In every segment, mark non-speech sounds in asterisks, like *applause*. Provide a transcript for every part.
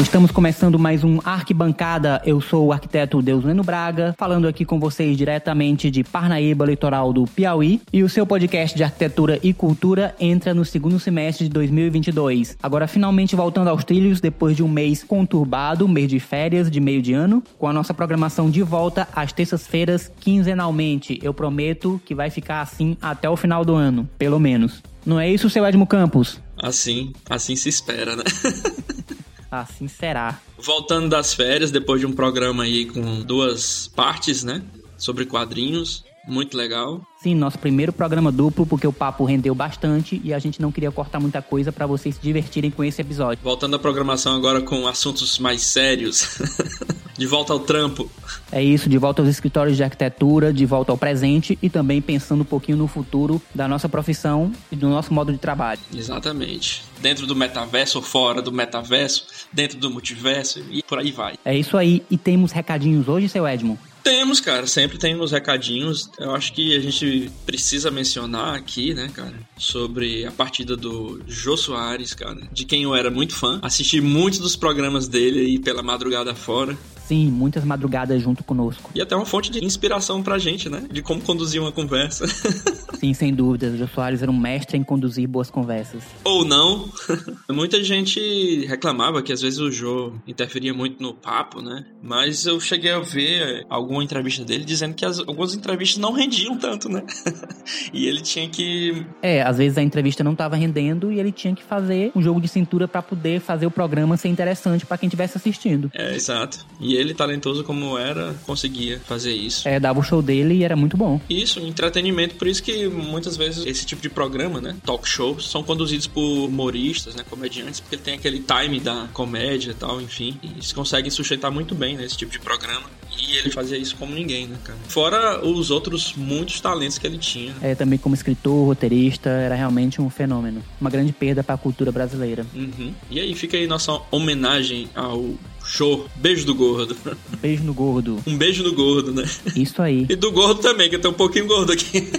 estamos começando mais um Arquibancada. Eu sou o arquiteto Deusleno Braga, falando aqui com vocês diretamente de Parnaíba, litoral do Piauí. E o seu podcast de arquitetura e cultura entra no segundo semestre de 2022. Agora, finalmente voltando aos trilhos, depois de um mês conturbado, mês de férias, de meio de ano, com a nossa programação de volta às terças-feiras, quinzenalmente. Eu prometo que vai ficar assim até o final do ano, pelo menos. Não é isso, seu Edmo Campos? Assim, assim se espera, né? *laughs* Assim será. Voltando das férias, depois de um programa aí com duas partes, né? Sobre quadrinhos. Muito legal. Sim, nosso primeiro programa duplo, porque o papo rendeu bastante e a gente não queria cortar muita coisa para vocês se divertirem com esse episódio. Voltando à programação agora com assuntos mais sérios. *laughs* de volta ao trampo. É isso, de volta aos escritórios de arquitetura, de volta ao presente e também pensando um pouquinho no futuro da nossa profissão e do nosso modo de trabalho. Exatamente. Dentro do metaverso ou fora do metaverso, dentro do multiverso e por aí vai. É isso aí. E temos recadinhos hoje, seu Edmond? Temos, cara, sempre tem uns recadinhos. Eu acho que a gente precisa mencionar aqui, né, cara, sobre a partida do Jô Soares, cara, de quem eu era muito fã. Assisti muitos dos programas dele aí pela madrugada fora. Sim, muitas madrugadas junto conosco. E até uma fonte de inspiração pra gente, né? De como conduzir uma conversa. *laughs* Sim, sem dúvidas. O Jô Soares era um mestre em conduzir boas conversas. Ou não. *laughs* Muita gente reclamava que às vezes o Jô interferia muito no papo, né? Mas eu cheguei a ver alguma entrevista dele dizendo que as, algumas entrevistas não rendiam tanto, né? *laughs* e ele tinha que. É, às vezes a entrevista não tava rendendo e ele tinha que fazer um jogo de cintura para poder fazer o programa ser interessante para quem estivesse assistindo. É, exato. E ele, talentoso como era, conseguia fazer isso. É, dava o show dele e era muito bom. Isso, entretenimento. Por isso que muitas vezes esse tipo de programa, né, talk show, são conduzidos por humoristas, né, comediantes, porque tem aquele time da comédia e tal, enfim. E eles conseguem sustentar muito bem nesse né, tipo de programa. E ele fazia isso como ninguém, né, cara? Fora os outros muitos talentos que ele tinha. É, também como escritor, roteirista, era realmente um fenômeno. Uma grande perda para a cultura brasileira. Uhum. E aí fica aí nossa homenagem ao Show. Beijo do gordo. *laughs* Beijo no gordo. Um beijo no gordo, né? Isso aí. E do gordo também, que tem um pouquinho gordo aqui.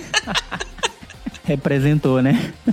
*laughs* Representou, né? *laughs*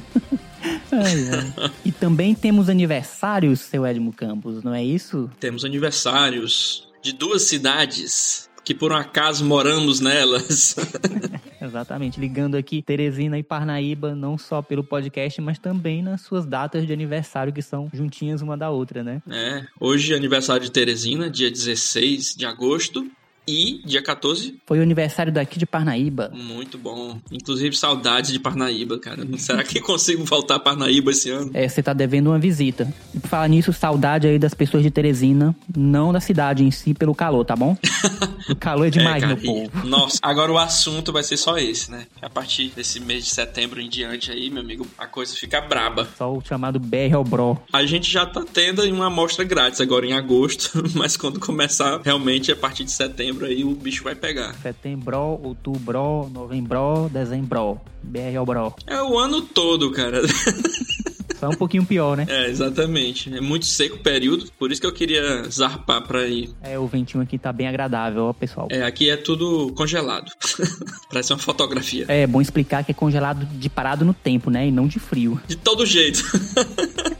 Ai, ai. E também temos aniversários, seu Edmo Campos, não é isso? Temos aniversários de duas cidades que por um acaso moramos nelas. *laughs* Exatamente, ligando aqui Teresina e Parnaíba, não só pelo podcast, mas também nas suas datas de aniversário, que são juntinhas uma da outra, né? É, hoje é aniversário de Teresina, dia 16 de agosto, e dia 14? Foi o aniversário daqui de Parnaíba. Muito bom. Inclusive, saudades de Parnaíba, cara. *laughs* Será que consigo voltar a Parnaíba esse ano? É, você tá devendo uma visita. E por falar nisso, saudade aí das pessoas de Teresina, não da cidade em si, pelo calor, tá bom? *laughs* o calor é demais, é, cara, meu povo. Nossa, agora o assunto vai ser só esse, né? A partir desse mês de setembro em diante aí, meu amigo, a coisa fica braba. Só o chamado BR Bro. A gente já tá tendo uma amostra grátis agora em agosto, *laughs* mas quando começar realmente a partir de setembro setembro aí o bicho vai pegar. Setembro, outubro, novembro, dezembro. BR Bro. É o ano todo, cara. Só um pouquinho pior, né? É, exatamente. É muito seco o período, por isso que eu queria zarpar pra ir. É, o ventinho aqui tá bem agradável, ó, pessoal. É, aqui é tudo congelado. *laughs* Parece uma fotografia. É, bom explicar que é congelado de parado no tempo, né? E não de frio. De todo jeito. *laughs*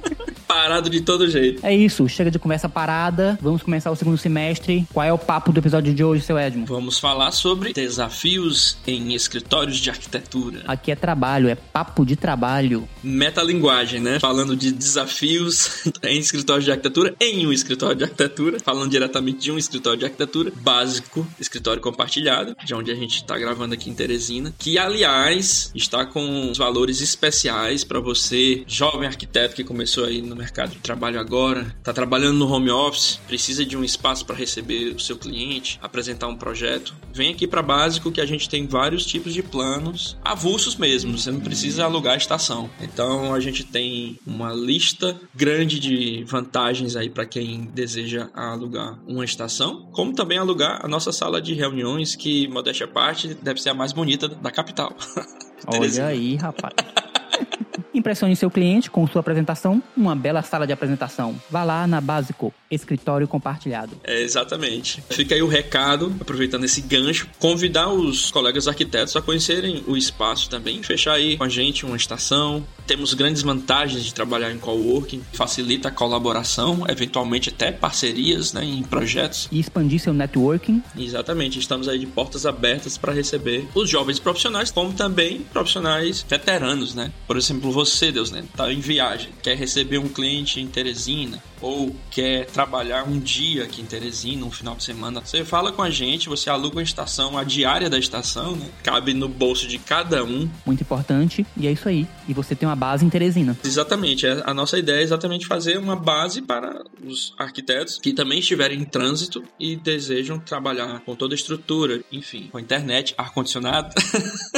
parado de todo jeito. É isso, chega de conversa parada. Vamos começar o segundo semestre. Qual é o papo do episódio de hoje, seu Edmo? Vamos falar sobre desafios em escritórios de arquitetura. Aqui é trabalho, é papo de trabalho. Metalinguagem, né? Falando de desafios *laughs* em escritórios de arquitetura, em um escritório de arquitetura, falando diretamente de um escritório de arquitetura básico, escritório compartilhado, de onde a gente está gravando aqui em Teresina, que aliás está com valores especiais para você, jovem arquiteto que começou aí no mercado de trabalho agora, está trabalhando no home office, precisa de um espaço para receber o seu cliente, apresentar um projeto, vem aqui para Básico que a gente tem vários tipos de planos, avulsos mesmo, você não precisa alugar a estação. Então a gente tem uma lista grande de vantagens aí para quem deseja alugar uma estação, como também alugar a nossa sala de reuniões, que modéstia à parte deve ser a mais bonita da capital. *laughs* Olha aí, rapaz. *laughs* Impressione seu cliente com sua apresentação, uma bela sala de apresentação. Vá lá na Básico, escritório compartilhado. É, exatamente. Fica aí o recado, aproveitando esse gancho, convidar os colegas arquitetos a conhecerem o espaço também, fechar aí com a gente uma estação. Temos grandes vantagens de trabalhar em coworking, facilita a colaboração, eventualmente até parcerias né, em projetos. E expandir seu networking. Exatamente, estamos aí de portas abertas para receber os jovens profissionais, como também profissionais veteranos, né? Por exemplo, você, Deus, né? Tá em viagem, quer receber um cliente em Teresina, ou quer trabalhar um dia aqui em Teresina, um final de semana, você fala com a gente, você aluga uma estação, a diária da estação, né? Cabe no bolso de cada um. Muito importante, e é isso aí. E você tem uma base em Teresina. Exatamente. É, a nossa ideia é exatamente fazer uma base para os arquitetos que também estiverem em trânsito e desejam trabalhar com toda a estrutura, enfim, com internet, ar-condicionado. *laughs*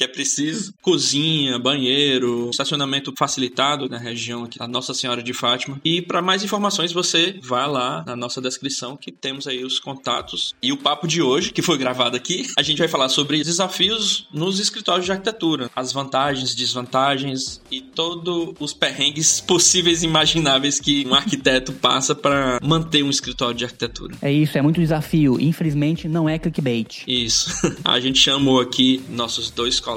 que é preciso. Cozinha, banheiro, estacionamento facilitado na região aqui da Nossa Senhora de Fátima. E para mais informações, você vai lá na nossa descrição que temos aí os contatos. E o papo de hoje, que foi gravado aqui, a gente vai falar sobre desafios nos escritórios de arquitetura, as vantagens, desvantagens e todos os perrengues possíveis e imagináveis que um arquiteto passa para manter um escritório de arquitetura. É isso, é muito desafio. Infelizmente, não é clickbait. Isso. *laughs* A gente chamou aqui nossos dois colegas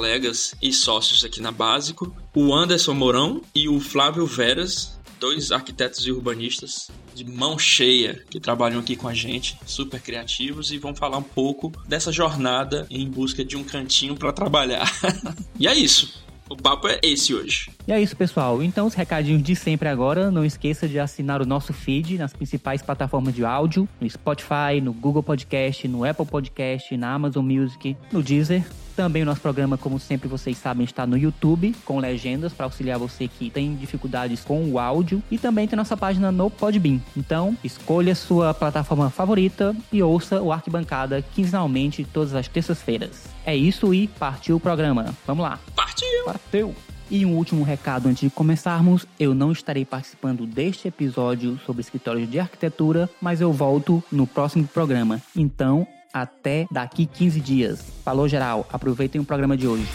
e sócios aqui na Básico, o Anderson Mourão e o Flávio Veras, dois arquitetos e urbanistas de mão cheia que trabalham aqui com a gente, super criativos e vão falar um pouco dessa jornada em busca de um cantinho para trabalhar. *laughs* e é isso. O papo é esse hoje. E é isso, pessoal. Então, os recadinhos de sempre agora. Não esqueça de assinar o nosso feed nas principais plataformas de áudio: no Spotify, no Google Podcast, no Apple Podcast, na Amazon Music, no Deezer. Também o nosso programa, como sempre vocês sabem, está no YouTube, com legendas para auxiliar você que tem dificuldades com o áudio. E também tem nossa página no Podbean. Então, escolha sua plataforma favorita e ouça o Arquibancada quinzenalmente todas as terças-feiras. É isso e partiu o programa. Vamos lá. Partiu! Partiu! E um último recado antes de começarmos: eu não estarei participando deste episódio sobre escritórios de arquitetura, mas eu volto no próximo programa. Então, até daqui 15 dias. Falou, geral. Aproveitem o programa de hoje.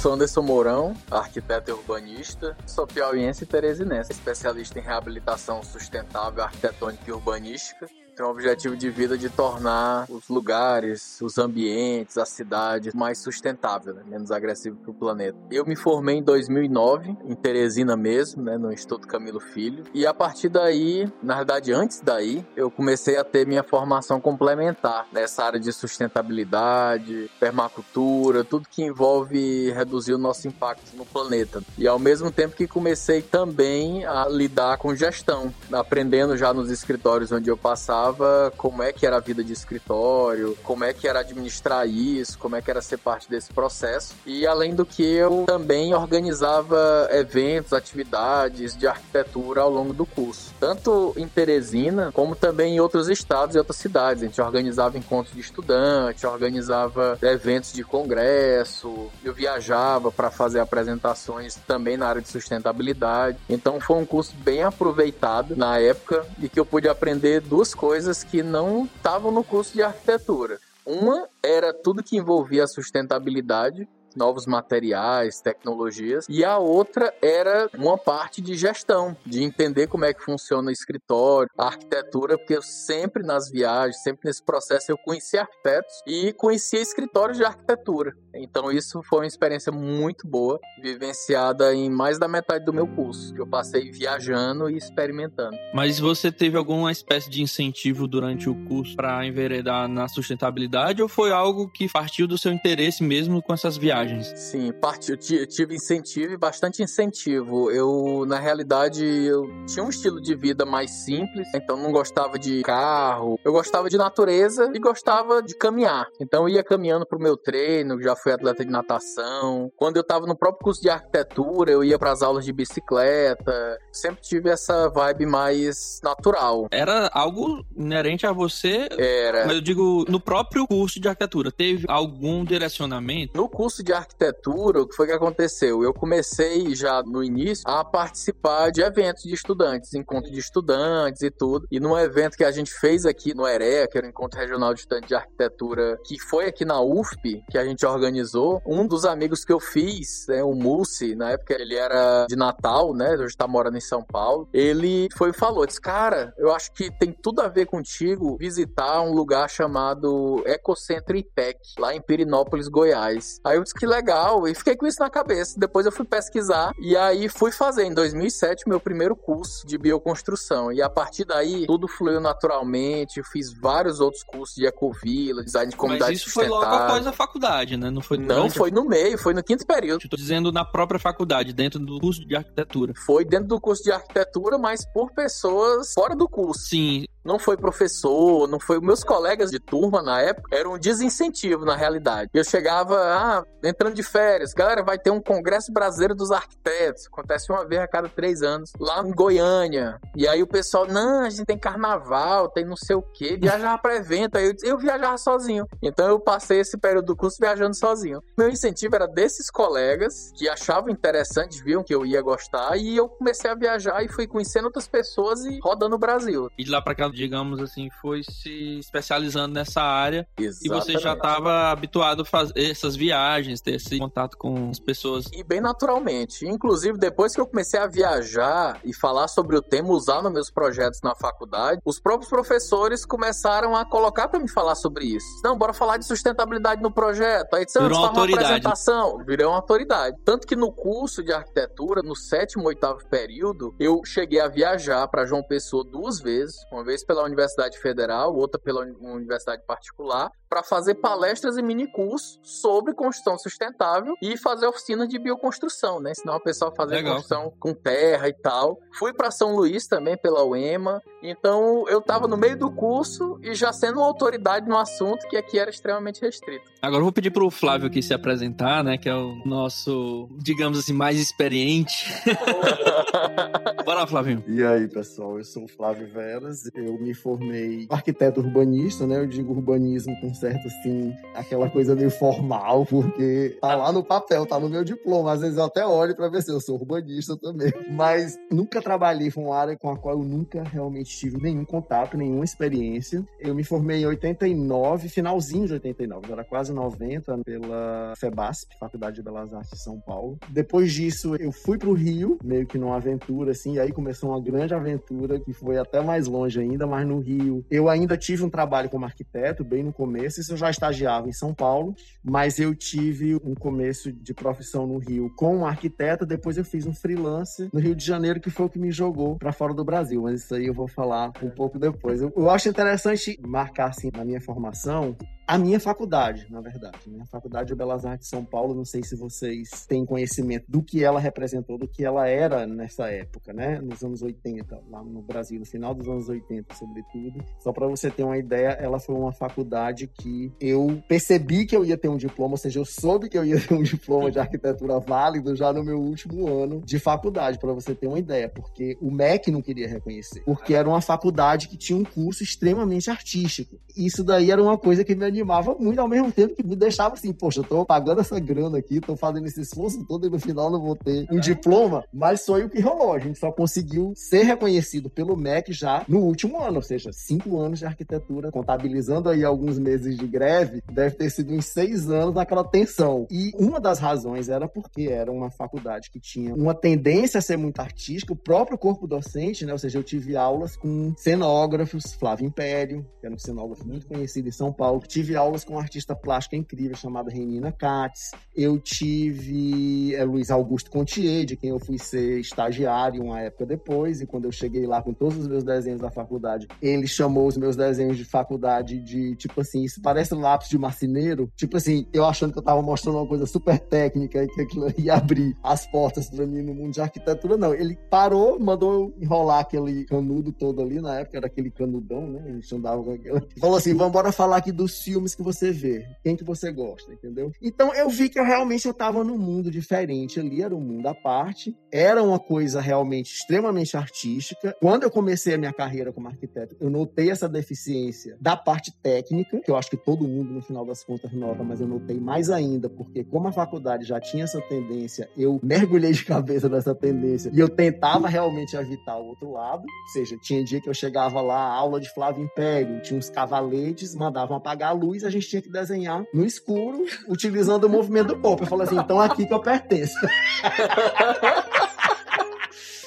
Sou Anderson Mourão, arquiteto e urbanista, sou piauiense e teresinense, especialista em reabilitação sustentável, arquitetônica e urbanística tem um objetivo de vida de tornar os lugares, os ambientes, a cidade mais sustentável, né? menos agressivo para o planeta. Eu me formei em 2009, em Teresina mesmo, né? no Instituto Camilo Filho, e a partir daí, na verdade antes daí, eu comecei a ter minha formação complementar nessa área de sustentabilidade, permacultura, tudo que envolve reduzir o nosso impacto no planeta. E ao mesmo tempo que comecei também a lidar com gestão, aprendendo já nos escritórios onde eu passava como é que era a vida de escritório, como é que era administrar isso, como é que era ser parte desse processo. E além do que eu também organizava eventos, atividades de arquitetura ao longo do curso, tanto em Teresina como também em outros estados e outras cidades. A gente organizava encontros de estudante, organizava eventos de congresso, eu viajava para fazer apresentações também na área de sustentabilidade. Então foi um curso bem aproveitado na época e que eu pude aprender duas coisas coisas que não estavam no curso de arquitetura. Uma era tudo que envolvia a sustentabilidade, novos materiais, tecnologias, e a outra era uma parte de gestão, de entender como é que funciona o escritório, a arquitetura, porque eu sempre nas viagens, sempre nesse processo eu conheci arquitetos e conhecia escritórios de arquitetura. Então isso foi uma experiência muito boa, vivenciada em mais da metade do meu curso, que eu passei viajando e experimentando. Mas você teve alguma espécie de incentivo durante o curso para enveredar na sustentabilidade ou foi algo que partiu do seu interesse mesmo com essas viagens? Sim, partiu, tive incentivo e bastante incentivo. Eu, na realidade, eu tinha um estilo de vida mais simples, então não gostava de carro, eu gostava de natureza e gostava de caminhar. Então eu ia caminhando pro meu treino, já fui atleta de natação. Quando eu tava no próprio curso de arquitetura, eu ia para as aulas de bicicleta. Sempre tive essa vibe mais natural. Era algo inerente a você? Era. Mas eu digo, no próprio curso de arquitetura, teve algum direcionamento? No curso de de arquitetura, o que foi que aconteceu? Eu comecei já no início a participar de eventos de estudantes, encontro de estudantes e tudo. E num evento que a gente fez aqui no EREA, que era o Encontro Regional de Estudantes de Arquitetura, que foi aqui na UFP, que a gente organizou, um dos amigos que eu fiz, né, o Mussi, na época ele era de Natal, né? Hoje tá morando em São Paulo. Ele foi e falou: disse, cara, eu acho que tem tudo a ver contigo visitar um lugar chamado Ecocentro IPEC, lá em Pirinópolis, Goiás. Aí eu disse que legal, e fiquei com isso na cabeça. Depois eu fui pesquisar e aí fui fazer em 2007 meu primeiro curso de bioconstrução. E a partir daí tudo fluiu naturalmente. Eu fiz vários outros cursos de ecovila, design de comunidade Mas isso foi logo após a faculdade, né? Não foi Não, foi no meio, foi no quinto período. Estou dizendo na própria faculdade, dentro do curso de arquitetura. Foi dentro do curso de arquitetura, mas por pessoas fora do curso. Sim, não foi professor, não foi. Meus colegas de turma na época eram um desincentivo na realidade. Eu chegava, ah, entrando de férias, galera, vai ter um Congresso Brasileiro dos Arquitetos. Acontece uma vez a cada três anos, lá em Goiânia. E aí o pessoal, não, a gente tem carnaval, tem não sei o quê, viajar para evento. Aí eu, eu viajava sozinho. Então eu passei esse período do curso viajando sozinho. Meu incentivo era desses colegas que achavam interessante, viam que eu ia gostar, e eu comecei a viajar e fui conhecendo outras pessoas e rodando o Brasil. E de lá pra cá digamos assim, foi se especializando nessa área Exatamente. e você já estava habituado a fazer essas viagens, ter esse contato com as pessoas. E bem naturalmente. Inclusive, depois que eu comecei a viajar e falar sobre o tema, usar nos meus projetos na faculdade, os próprios professores começaram a colocar para me falar sobre isso. Não, bora falar de sustentabilidade no projeto. Aí, Virou uma autoridade. Uma apresentação. Virei uma autoridade. Tanto que no curso de arquitetura, no sétimo, oitavo período, eu cheguei a viajar para João Pessoa duas vezes. Uma vez pela Universidade Federal, outra pela universidade particular, para fazer palestras e minicursos sobre construção sustentável e fazer oficinas de bioconstrução, né? Senão o pessoal fazer Legal. construção com terra e tal. Fui para São Luís também pela UEMA, então eu estava no meio do curso e já sendo uma autoridade no assunto que aqui era extremamente restrito. Agora eu vou pedir para o Flávio aqui se apresentar, né? Que é o nosso, digamos assim, mais experiente. *laughs* Bora, Flávio. E aí, pessoal? Eu sou o Flávio Veras. Eu me formei arquiteto urbanista, né? Eu digo urbanismo com certo, assim, aquela coisa meio formal, porque tá lá no papel, tá no meu diploma. Às vezes eu até olho para ver se eu sou urbanista também. Mas nunca trabalhei, foi uma área com a qual eu nunca realmente tive nenhum contato, nenhuma experiência. Eu me formei em 89, finalzinho de 89, era quase 90, pela FEBASP, Faculdade de Belas Artes de São Paulo. Depois disso, eu fui pro Rio, meio que numa aventura, assim, e aí começou uma grande aventura que foi até mais longe ainda, mas no Rio eu ainda tive um trabalho como arquiteto, bem no começo começo, eu já estagiava em São Paulo, mas eu tive um começo de profissão no Rio com um arquiteto, depois eu fiz um freelance no Rio de Janeiro, que foi o que me jogou para fora do Brasil, mas isso aí eu vou falar um pouco depois. Eu, eu acho interessante marcar assim na minha formação a minha faculdade, na verdade. Né? A Faculdade de Belas Artes de São Paulo, não sei se vocês têm conhecimento do que ela representou, do que ela era nessa época, né? Nos anos 80, lá no Brasil, no final dos anos 80, sobretudo. Só para você ter uma ideia, ela foi uma faculdade que eu percebi que eu ia ter um diploma, ou seja, eu soube que eu ia ter um diploma de arquitetura válido já no meu último ano de faculdade, para você ter uma ideia, porque o MEC não queria reconhecer, porque era uma faculdade que tinha um curso extremamente artístico. Isso daí era uma coisa que me animava muito ao mesmo tempo que me deixava assim, poxa, eu tô pagando essa grana aqui, tô fazendo esse esforço todo e no final não vou ter um diploma, mas foi o que rolou. A gente só conseguiu ser reconhecido pelo MEC já no último ano, ou seja, cinco anos de arquitetura, contabilizando aí alguns meses de greve, deve ter sido uns seis anos naquela tensão. E uma das razões era porque era uma faculdade que tinha uma tendência a ser muito artística, o próprio corpo docente, né? Ou seja, eu tive aulas com cenógrafos, Flávio Império, que era um cenógrafo muito conhecido em São Paulo, tive tive aulas com uma artista plástica incrível chamada Renina Katz. Eu tive é, Luiz Augusto Contier, de quem eu fui ser estagiário uma época depois. E quando eu cheguei lá com todos os meus desenhos da faculdade, ele chamou os meus desenhos de faculdade de tipo assim: Isso parece lápis de marceneiro. Tipo assim, eu achando que eu tava mostrando uma coisa super técnica e que aquilo ia abrir as portas para mim no mundo de arquitetura. Não, ele parou, mandou eu enrolar aquele canudo todo ali. Na época era aquele canudão, né? A gente andava com aquele. Falou assim: Vamos embora falar aqui dos filmes que você vê? Quem que você gosta, entendeu? Então eu vi que eu realmente eu tava num mundo diferente ali, era um mundo à parte, era uma coisa realmente extremamente artística. Quando eu comecei a minha carreira como arquiteto, eu notei essa deficiência da parte técnica, que eu acho que todo mundo no final das contas nota, mas eu notei mais ainda, porque como a faculdade já tinha essa tendência, eu mergulhei de cabeça nessa tendência e eu tentava realmente evitar o outro lado, ou seja, tinha dia que eu chegava lá, aula de Flávio Império, tinha uns cavaletes, mandavam apagar a luz, a gente tinha que desenhar no escuro, utilizando o movimento do pop. Eu falei assim, então aqui que eu pertenço. *laughs*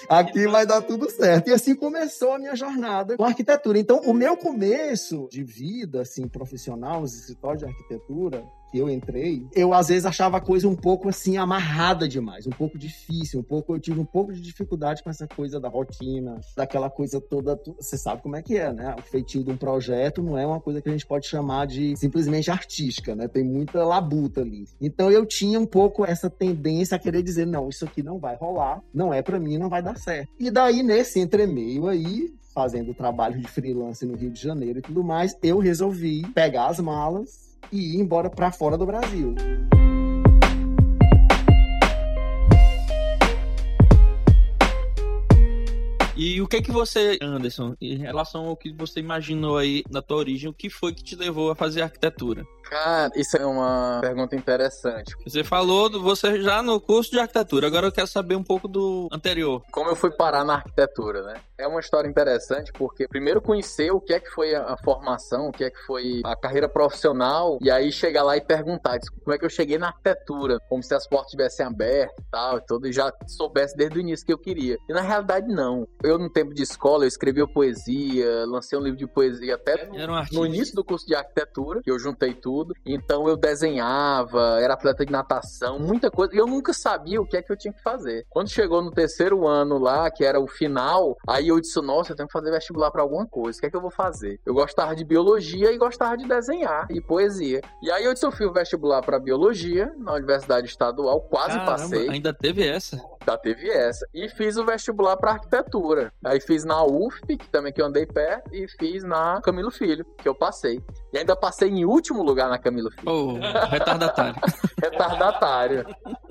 aqui vai dar tudo certo. E assim começou a minha jornada com arquitetura. Então, o meu começo de vida, assim, profissional, nos escritórios de arquitetura, eu entrei, eu às vezes achava a coisa um pouco assim amarrada demais, um pouco difícil, um pouco eu tive um pouco de dificuldade com essa coisa da rotina, daquela coisa toda, você sabe como é que é, né? O feitio de um projeto não é uma coisa que a gente pode chamar de simplesmente artística, né? Tem muita labuta ali. Então eu tinha um pouco essa tendência a querer dizer, não, isso aqui não vai rolar, não é para mim, não vai dar certo. E daí nesse entremeio aí, fazendo trabalho de freelance no Rio de Janeiro e tudo mais, eu resolvi pegar as malas e ir embora para fora do Brasil. E o que é que você, Anderson, em relação ao que você imaginou aí na tua origem, o que foi que te levou a fazer arquitetura? Cara, isso é uma pergunta interessante. Você falou do você já no curso de arquitetura, agora eu quero saber um pouco do anterior. Como eu fui parar na arquitetura, né? É uma história interessante porque primeiro conhecer o que é que foi a, formação, o que é que foi a carreira profissional e aí chegar lá e perguntar como é que eu cheguei na arquitetura, como se as portas tivessem abertas e tal, e tudo, e já soubesse desde o início que eu queria. E na realidade não. Eu no tempo de escola eu escrevia poesia, lancei um livro de poesia até um no início do curso de arquitetura, que eu juntei tudo tudo. Então eu desenhava, era atleta de natação, muita coisa. E eu nunca sabia o que é que eu tinha que fazer. Quando chegou no terceiro ano lá, que era o final, aí eu disse: Nossa, eu tenho que fazer vestibular para alguma coisa. O que é que eu vou fazer? Eu gostava de biologia e gostava de desenhar e poesia. E aí eu disse: Eu o vestibular para biologia na Universidade Estadual, quase Caramba, passei. Ainda teve essa? Já teve essa. E fiz o vestibular para arquitetura. Aí fiz na UFP, que também que eu andei perto, e fiz na Camilo Filho, que eu passei. E ainda passei em último lugar na Camilo Filho. Oh, retardatário. *laughs* retardatário.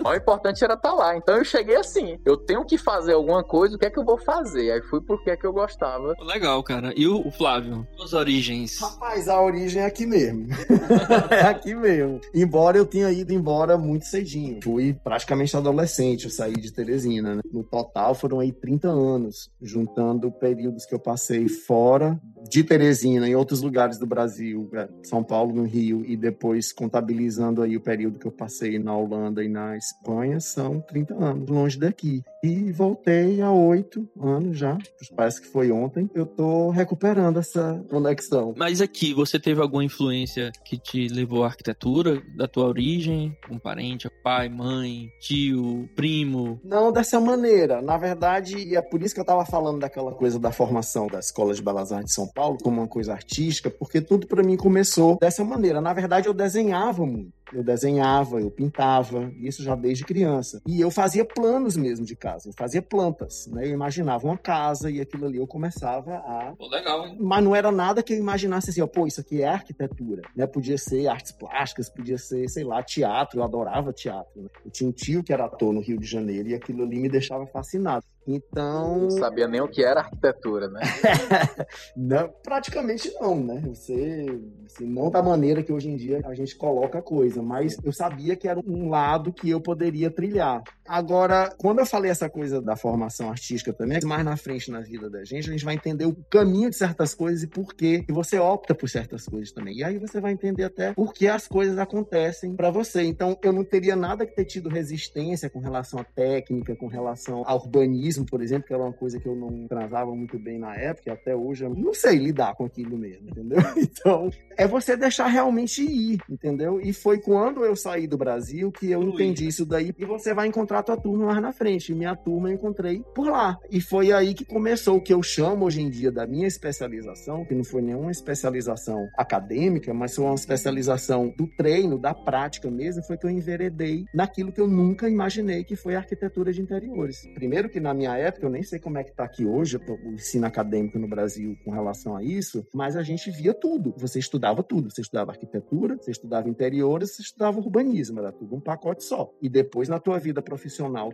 O importante era estar tá lá. Então eu cheguei assim, eu tenho que fazer alguma coisa, o que é que eu vou fazer? Aí fui porque é que eu gostava. Legal, cara. E o Flávio? As origens? Rapaz, a origem é aqui mesmo. *laughs* é aqui mesmo. Embora eu tenha ido embora muito cedinho. Fui praticamente adolescente, eu saí de Teresina, né? No total foram aí 30 anos, juntando períodos que eu passei fora de Teresina, em outros lugares do Brasil, é, São Paulo, no Rio, e depois contabilizando aí o período que eu passei na Holanda e na Espanha, são 30 anos longe daqui. E voltei há oito anos já, parece que foi ontem. Eu tô recuperando essa conexão. Mas aqui, você teve alguma influência que te levou à arquitetura, da tua origem? Um parente, pai, mãe, tio, primo? Não dessa maneira. Na verdade, e é por isso que eu tava falando daquela coisa da formação da Escola de Belas Artes de São Paulo como uma coisa artística, porque tudo para mim começou dessa maneira. Na verdade, eu desenhava muito. Eu desenhava, eu pintava, isso já desde criança. E eu fazia planos mesmo de casa, eu fazia plantas, né? Eu imaginava uma casa e aquilo ali eu começava a. Pô, legal, hein? Mas não era nada que eu imaginasse assim, ó, pô, isso aqui é arquitetura, né? Podia ser artes plásticas, podia ser, sei lá, teatro, eu adorava teatro. Né? Eu tinha um tio que era ator no Rio de Janeiro e aquilo ali me deixava fascinado. Então. Não sabia nem o que era arquitetura, né? *laughs* não, praticamente não, né? Você. Assim, não da maneira que hoje em dia a gente coloca a coisa, mas eu sabia que era um lado que eu poderia trilhar. Agora, quando eu falei essa coisa da formação artística também, mais na frente na vida da gente, a gente vai entender o caminho de certas coisas e por que você opta por certas coisas também. E aí você vai entender até por que as coisas acontecem para você. Então, eu não teria nada que ter tido resistência com relação à técnica, com relação ao urbanismo por exemplo, que era uma coisa que eu não transava muito bem na época, e até hoje eu não sei lidar com aquilo mesmo, entendeu? *laughs* Então, é você deixar realmente ir, entendeu? E foi quando eu saí do Brasil que eu entendi isso daí. E você vai encontrar a tua turma mais na frente. Minha turma eu encontrei por lá. E foi aí que começou o que eu chamo hoje em dia da minha especialização, que não foi nenhuma especialização acadêmica, mas foi uma especialização do treino, da prática mesmo, foi que eu enveredei naquilo que eu nunca imaginei que foi a arquitetura de interiores. Primeiro que na minha época, eu nem sei como é que está aqui hoje o ensino acadêmico no Brasil com relação a isso, mas a gente via tudo. Você estudava tudo. Você estudava arquitetura, você estudava interiores, você estudava urbanismo, era tudo um pacote só. E depois na tua vida profissional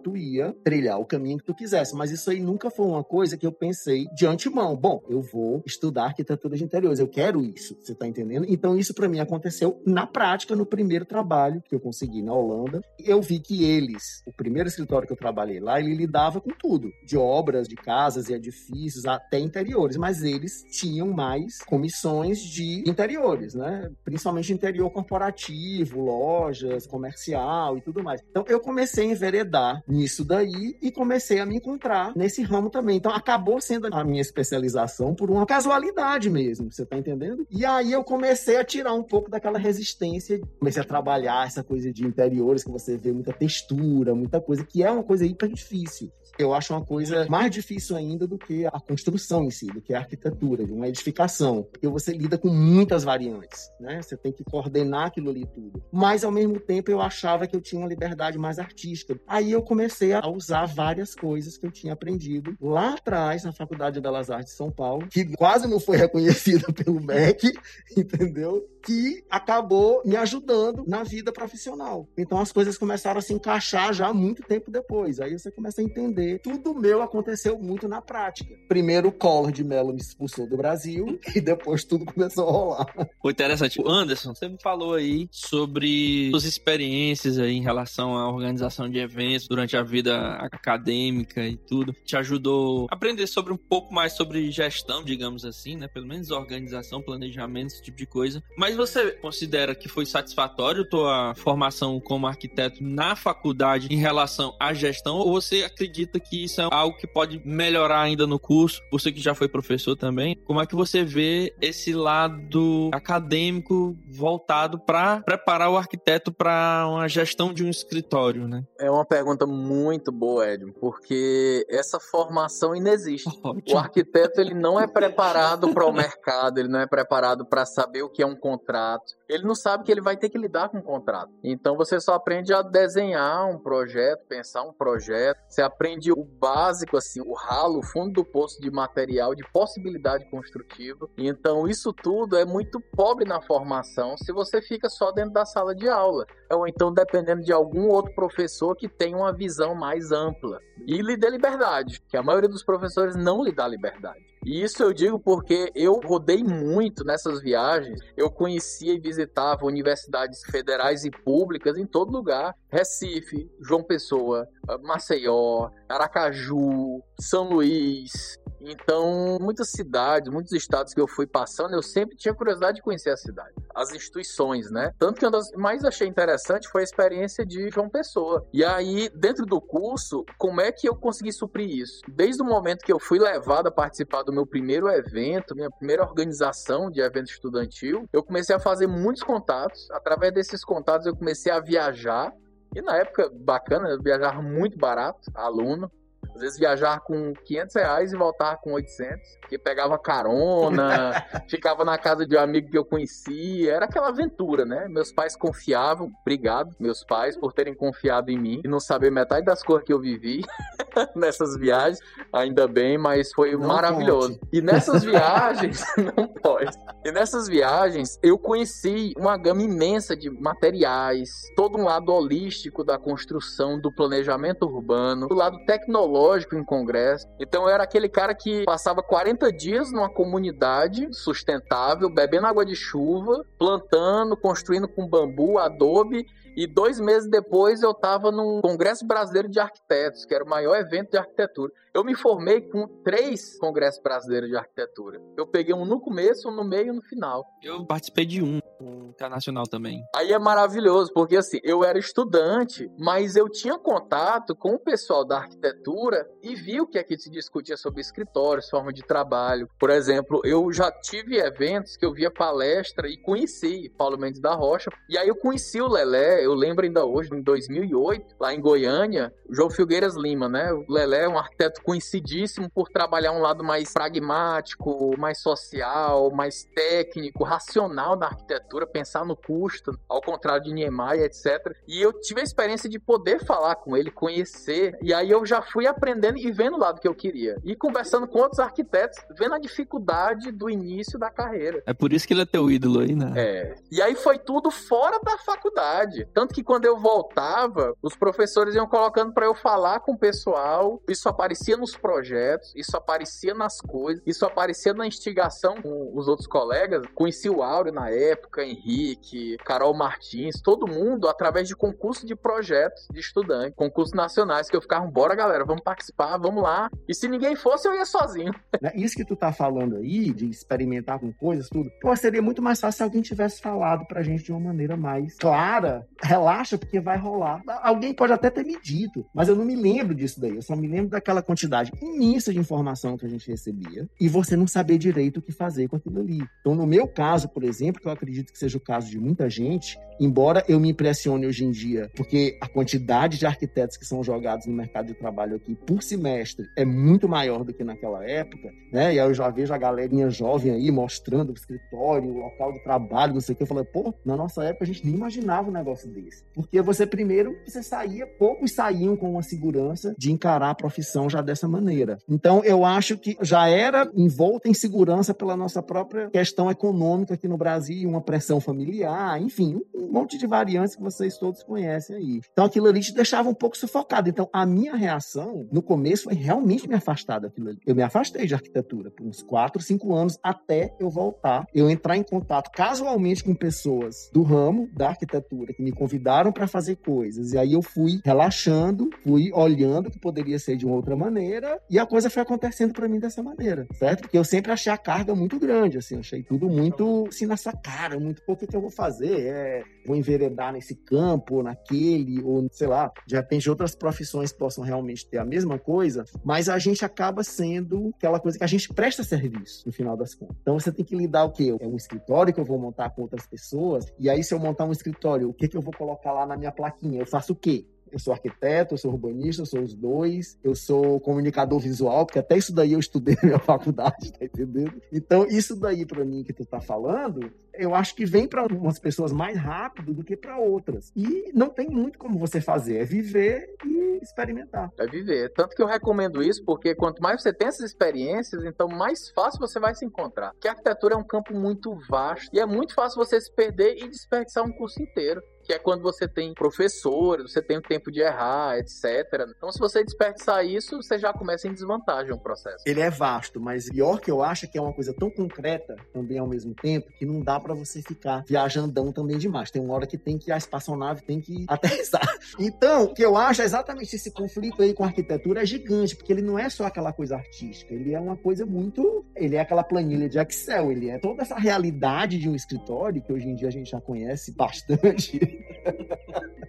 tu ia trilhar o caminho que tu quisesse, mas isso aí nunca foi uma coisa que eu pensei de antemão. Bom, eu vou estudar arquitetura de interiores, eu quero isso, você tá entendendo? Então isso para mim aconteceu na prática no primeiro trabalho que eu consegui na Holanda. Eu vi que eles, o primeiro escritório que eu trabalhei lá, ele lidava com tudo, de obras, de casas e edifícios até interiores, mas eles tinham mais comissões de interiores, né? Principalmente interior corporativo, lojas, comercial e tudo mais. Então eu comecei a enveredar nisso daí e comecei a me encontrar nesse ramo também. Então acabou sendo a minha especialização por uma casualidade mesmo, você tá entendendo? E aí eu comecei a tirar um pouco daquela resistência, comecei a trabalhar essa coisa de interiores que você vê muita textura, muita coisa que é uma coisa hiper difícil eu acho uma coisa mais difícil ainda do que a construção em si, do que a arquitetura, de uma edificação, porque você lida com muitas variantes, né? Você tem que coordenar aquilo ali tudo. Mas ao mesmo tempo eu achava que eu tinha uma liberdade mais artística. Aí eu comecei a usar várias coisas que eu tinha aprendido lá atrás na Faculdade de Belas Artes de São Paulo, que quase não foi *laughs* reconhecida pelo MEC, entendeu? que acabou me ajudando na vida profissional. Então as coisas começaram a se encaixar já muito tempo depois. Aí você começa a entender. Tudo meu aconteceu muito na prática. Primeiro o Collor de Mello me expulsou do Brasil *laughs* e depois tudo começou a rolar. Foi interessante. Anderson, você me falou aí sobre suas experiências aí em relação à organização de eventos durante a vida acadêmica e tudo. Te ajudou a aprender sobre um pouco mais sobre gestão, digamos assim, né? Pelo menos organização, planejamento, esse tipo de coisa. Mas você considera que foi satisfatório tua formação como arquiteto na faculdade em relação à gestão ou você acredita que isso é algo que pode melhorar ainda no curso? Você que já foi professor também, como é que você vê esse lado acadêmico voltado para preparar o arquiteto para uma gestão de um escritório, né? É uma pergunta muito boa, Edson, porque essa formação inexiste. *laughs* Ótimo. O arquiteto ele não é preparado para o mercado, ele não é preparado para saber o que é um contrato contrato. Ele não sabe que ele vai ter que lidar com o contrato. Então você só aprende a desenhar um projeto, pensar um projeto. Você aprende o básico, assim, o ralo, o fundo do poço de material, de possibilidade construtiva. Então isso tudo é muito pobre na formação se você fica só dentro da sala de aula. Ou então dependendo de algum outro professor que tem uma visão mais ampla. E lhe dê liberdade, que a maioria dos professores não lhe dá liberdade. E isso eu digo porque eu rodei muito nessas viagens. Eu conhecia e visitava universidades federais e públicas em todo lugar. Recife, João Pessoa, Maceió, Aracaju, São Luís, então, muitas cidades, muitos estados que eu fui passando, eu sempre tinha curiosidade de conhecer a cidade, as instituições, né? Tanto que uma das mais achei interessante foi a experiência de João Pessoa. E aí, dentro do curso, como é que eu consegui suprir isso? Desde o momento que eu fui levado a participar do meu primeiro evento, minha primeira organização de evento estudantil, eu comecei a fazer muitos contatos. Através desses contatos, eu comecei a viajar. E na época, bacana, eu viajava muito barato, aluno. Às vezes viajar com 500 reais e voltar com 800, porque pegava carona, *laughs* ficava na casa de um amigo que eu conhecia, era aquela aventura, né? Meus pais confiavam, obrigado, meus pais, por terem confiado em mim e não saber metade das coisas que eu vivi *laughs* nessas viagens, ainda bem, mas foi não maravilhoso. E nessas viagens, *laughs* não pode. E nessas viagens, eu conheci uma gama imensa de materiais, todo um lado holístico da construção, do planejamento urbano, do lado tecnológico ecológico em congresso. Então eu era aquele cara que passava 40 dias numa comunidade sustentável, bebendo água de chuva, plantando, construindo com bambu, adobe e dois meses depois eu estava no Congresso Brasileiro de Arquitetos, que era o maior evento de arquitetura. Eu me formei com três congressos brasileiros de arquitetura. Eu peguei um no começo, um no meio e um no final. Eu participei de um, um internacional também. Aí é maravilhoso, porque assim, eu era estudante, mas eu tinha contato com o pessoal da arquitetura e vi o que aqui se discutia sobre escritórios, forma de trabalho. Por exemplo, eu já tive eventos que eu via palestra e conheci Paulo Mendes da Rocha. E aí eu conheci o Lelé, eu lembro ainda hoje, em 2008, lá em Goiânia, João Filgueiras Lima, né? O Lelé é um arquiteto conhecidíssimo por trabalhar um lado mais pragmático, mais social, mais técnico, racional da arquitetura, pensar no custo, ao contrário de Niemeyer, etc. E eu tive a experiência de poder falar com ele, conhecer, e aí eu já fui aprendendo e vendo o lado que eu queria. E conversando com outros arquitetos, vendo a dificuldade do início da carreira. É por isso que ele é teu ídolo aí, né? É. E aí foi tudo fora da faculdade. Tanto que quando eu voltava, os professores iam colocando para eu falar com o pessoal, isso aparecia nos projetos, isso aparecia nas coisas, isso aparecia na instigação com os outros colegas. Conheci o Áureo na época, Henrique, Carol Martins, todo mundo através de concurso de projetos de estudante, concursos nacionais que eu ficava, bora galera, vamos participar, vamos lá. E se ninguém fosse, eu ia sozinho. *laughs* Né, isso que tu tá falando aí, de experimentar com coisas, tudo, pô, seria muito mais fácil se alguém tivesse falado pra gente de uma maneira mais clara. Relaxa, porque vai rolar. Alguém pode até ter me dito, mas eu não me lembro disso daí. Eu só me lembro daquela quantidade imensa de informação que a gente recebia e você não saber direito o que fazer com aquilo ali. Então, no meu caso, por exemplo, que eu acredito que seja o caso de muita gente, embora eu me impressione hoje em dia, porque a quantidade de arquitetos que são jogados no mercado de trabalho aqui por semestre é muito maior do que naquela época, né? E aí eu já vejo a galerinha jovem aí mostrando o escritório, o local de trabalho, não sei o que. Eu falei, pô, na nossa época a gente nem imaginava um negócio desse. Porque você primeiro, você saía, poucos saíam com uma segurança de encarar a profissão já dessa maneira. Então eu acho que já era envolta em segurança pela nossa própria questão econômica aqui no Brasil, uma pressão familiar, enfim, um monte de variantes que vocês todos conhecem aí. Então aquilo ali te deixava um pouco sufocado. Então a minha reação no começo foi realmente me afastar daquilo ali. Eu me afastei de arquitetura por uns 4, 5 anos até eu voltar, eu entrar em contato casualmente com pessoas do ramo da arquitetura que me convidaram para fazer coisas. E aí eu fui relaxando, fui olhando que poderia ser de uma outra maneira e a coisa foi acontecendo para mim dessa maneira, certo? Porque eu sempre achei a carga muito grande, assim, achei tudo muito assim na sua cara, muito pouco que eu vou fazer, é, vou enveredar nesse campo, ou naquele, ou sei lá, de repente outras profissões possam realmente ter a mesma coisa, mas a gente acaba sendo aquela coisa que a gente presta serviço, no final das contas. Então você tem que lidar o quê? É um escritório que eu vou montar com outras pessoas, e aí se eu montar um escritório, o que, que eu vou colocar lá na minha plaquinha? Eu faço o quê? Eu sou arquiteto, eu sou urbanista, eu sou os dois, eu sou comunicador visual, porque até isso daí eu estudei na minha *laughs* faculdade, tá entendendo? Então, isso daí para mim que tu tá falando, eu acho que vem para algumas pessoas mais rápido do que para outras. E não tem muito como você fazer, é viver e experimentar. É viver. Tanto que eu recomendo isso, porque quanto mais você tem essas experiências, então mais fácil você vai se encontrar. Porque a arquitetura é um campo muito vasto e é muito fácil você se perder e desperdiçar um curso inteiro que é quando você tem professores, você tem o tempo de errar, etc. Então, se você desperdiçar isso, você já começa em desvantagem o processo. Ele é vasto, mas pior que eu acho é que é uma coisa tão concreta também ao mesmo tempo que não dá para você ficar viajandão também demais. Tem uma hora que tem que a espaçonave tem que *laughs* aterrissar. Então, o que eu acho é exatamente esse conflito aí com a arquitetura é gigante, porque ele não é só aquela coisa artística, ele é uma coisa muito, ele é aquela planilha de Excel, ele é toda essa realidade de um escritório que hoje em dia a gente já conhece bastante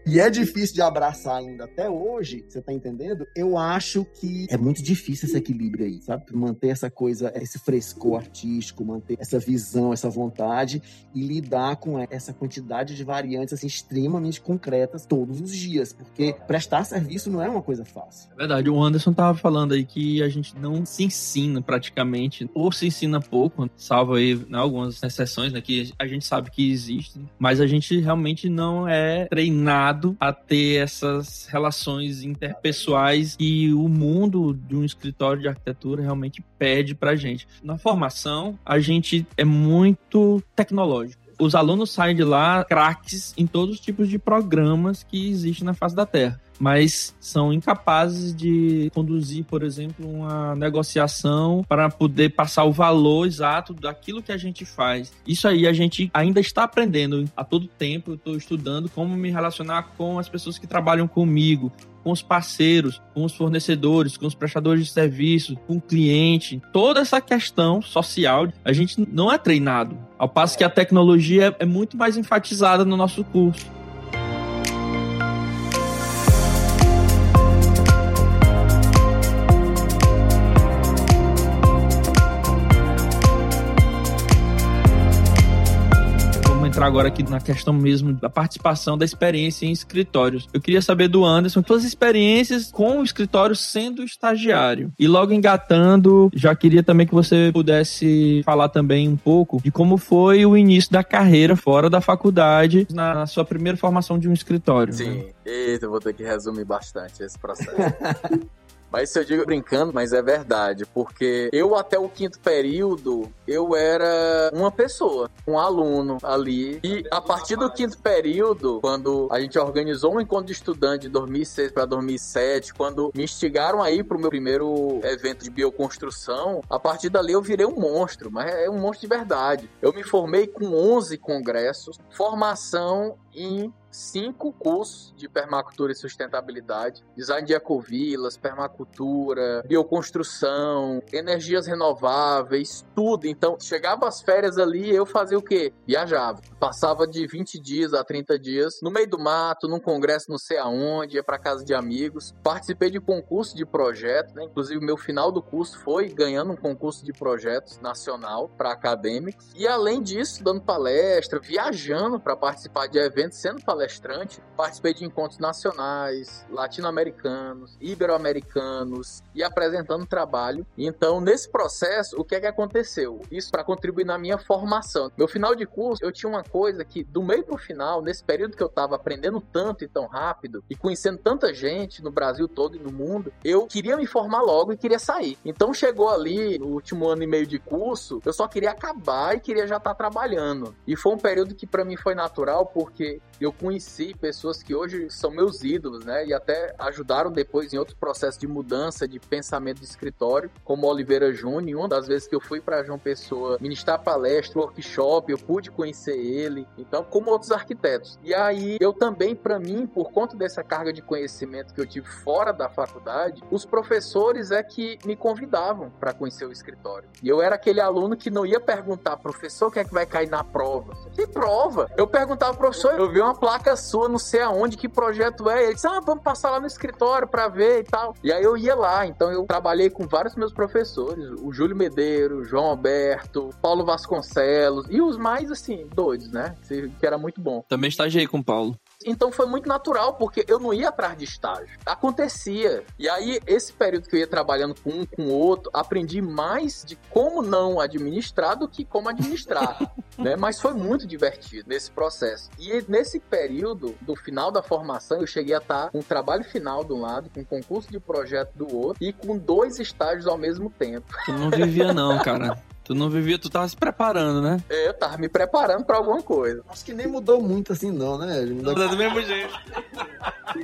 e é difícil de abraçar ainda até hoje, você tá entendendo? Eu acho que é muito difícil esse equilíbrio aí, sabe? Manter essa coisa, esse frescor artístico, manter essa visão, essa vontade e lidar com essa quantidade de variantes assim, extremamente concretas todos os dias, porque prestar serviço não é uma coisa fácil. É verdade, o Anderson tava falando aí que a gente não se ensina praticamente, ou se ensina pouco, salvo aí né, algumas exceções né, que a gente sabe que existem, mas a gente realmente não é treinado a ter essas relações interpessoais que o mundo de um escritório de arquitetura realmente pede pra gente. Na formação, a gente é muito tecnológico os alunos saem de lá craques em todos os tipos de programas que existem na face da Terra. Mas são incapazes de conduzir, por exemplo, uma negociação para poder passar o valor exato daquilo que a gente faz. Isso aí a gente ainda está aprendendo a todo tempo. Eu estou estudando como me relacionar com as pessoas que trabalham comigo, com os parceiros, com os fornecedores, com os prestadores de serviço, com o cliente. Toda essa questão social, a gente não é treinado. Ao passo que a tecnologia é muito mais enfatizada no nosso curso. Entrar agora aqui na questão mesmo da participação da experiência em escritórios. Eu queria saber do Anderson suas experiências com o escritório sendo estagiário. E logo engatando, já queria também que você pudesse falar também um pouco de como foi o início da carreira fora da faculdade, na, na sua primeira formação de um escritório. Sim, né? eita, eu vou ter que resumir bastante esse processo. *laughs* Mas isso eu digo brincando, mas é verdade, porque eu até o quinto período, eu era uma pessoa, um aluno ali. E a partir do quinto período, quando a gente organizou um encontro de estudante de 2006 para 2007, quando me instigaram aí pro meu primeiro evento de bioconstrução, a partir dali eu virei um monstro, mas é um monstro de verdade. Eu me formei com 11 congressos, formação em cinco cursos de permacultura e sustentabilidade, design de ecovilas, permacultura, bioconstrução, energias renováveis, tudo. Então, chegava as férias ali, eu fazia o quê? Viajava. Passava de 20 dias a 30 dias no meio do mato, num congresso não sei aonde, ia para casa de amigos. Participei de concurso de projeto, né? inclusive meu final do curso foi ganhando um concurso de projetos nacional para acadêmicos. E além disso, dando palestra, viajando para participar de eventos, sendo palestrante participei de encontros nacionais, latino-americanos, ibero-americanos e apresentando trabalho. Então, nesse processo, o que é que aconteceu? Isso para contribuir na minha formação. Meu final de curso, eu tinha uma coisa que, do meio pro final, nesse período que eu estava aprendendo tanto e tão rápido e conhecendo tanta gente no Brasil todo e no mundo, eu queria me formar logo e queria sair. Então, chegou ali, no último ano e meio de curso, eu só queria acabar e queria já estar tá trabalhando. E foi um período que para mim foi natural porque eu conheci pessoas que hoje são meus ídolos, né? E até ajudaram depois em outros processos de mudança de pensamento de escritório, como Oliveira Júnior. Uma das vezes que eu fui para João Pessoa ministrar palestra, workshop, eu pude conhecer ele. Então, como outros arquitetos. E aí, eu também, para mim, por conta dessa carga de conhecimento que eu tive fora da faculdade, os professores é que me convidavam para conhecer o escritório. E eu era aquele aluno que não ia perguntar, professor, o que é que vai cair na prova? Que prova? Eu perguntava, professor, eu vi uma placa sua, não sei aonde, que projeto é. Ele disse, ah, vamos passar lá no escritório para ver e tal. E aí eu ia lá, então eu trabalhei com vários meus professores, o Júlio Medeiro, João Alberto, Paulo Vasconcelos e os mais, assim, doidos, né? Que era muito bom. Também estagiei com o Paulo. Então foi muito natural, porque eu não ia atrás de estágio. Acontecia. E aí, esse período que eu ia trabalhando com um, com o outro, aprendi mais de como não administrar do que como administrar. *laughs* né? Mas foi muito divertido nesse processo. E nesse período, do final da formação, eu cheguei a estar com o trabalho final de um lado, com o concurso de projeto do outro, e com dois estágios ao mesmo tempo. Tu não vivia, não, cara. *laughs* Tu não vivia, tu tava se preparando, né? É, eu tava me preparando para alguma coisa. Acho que nem mudou muito assim, não, né? Mudou do mesmo jeito.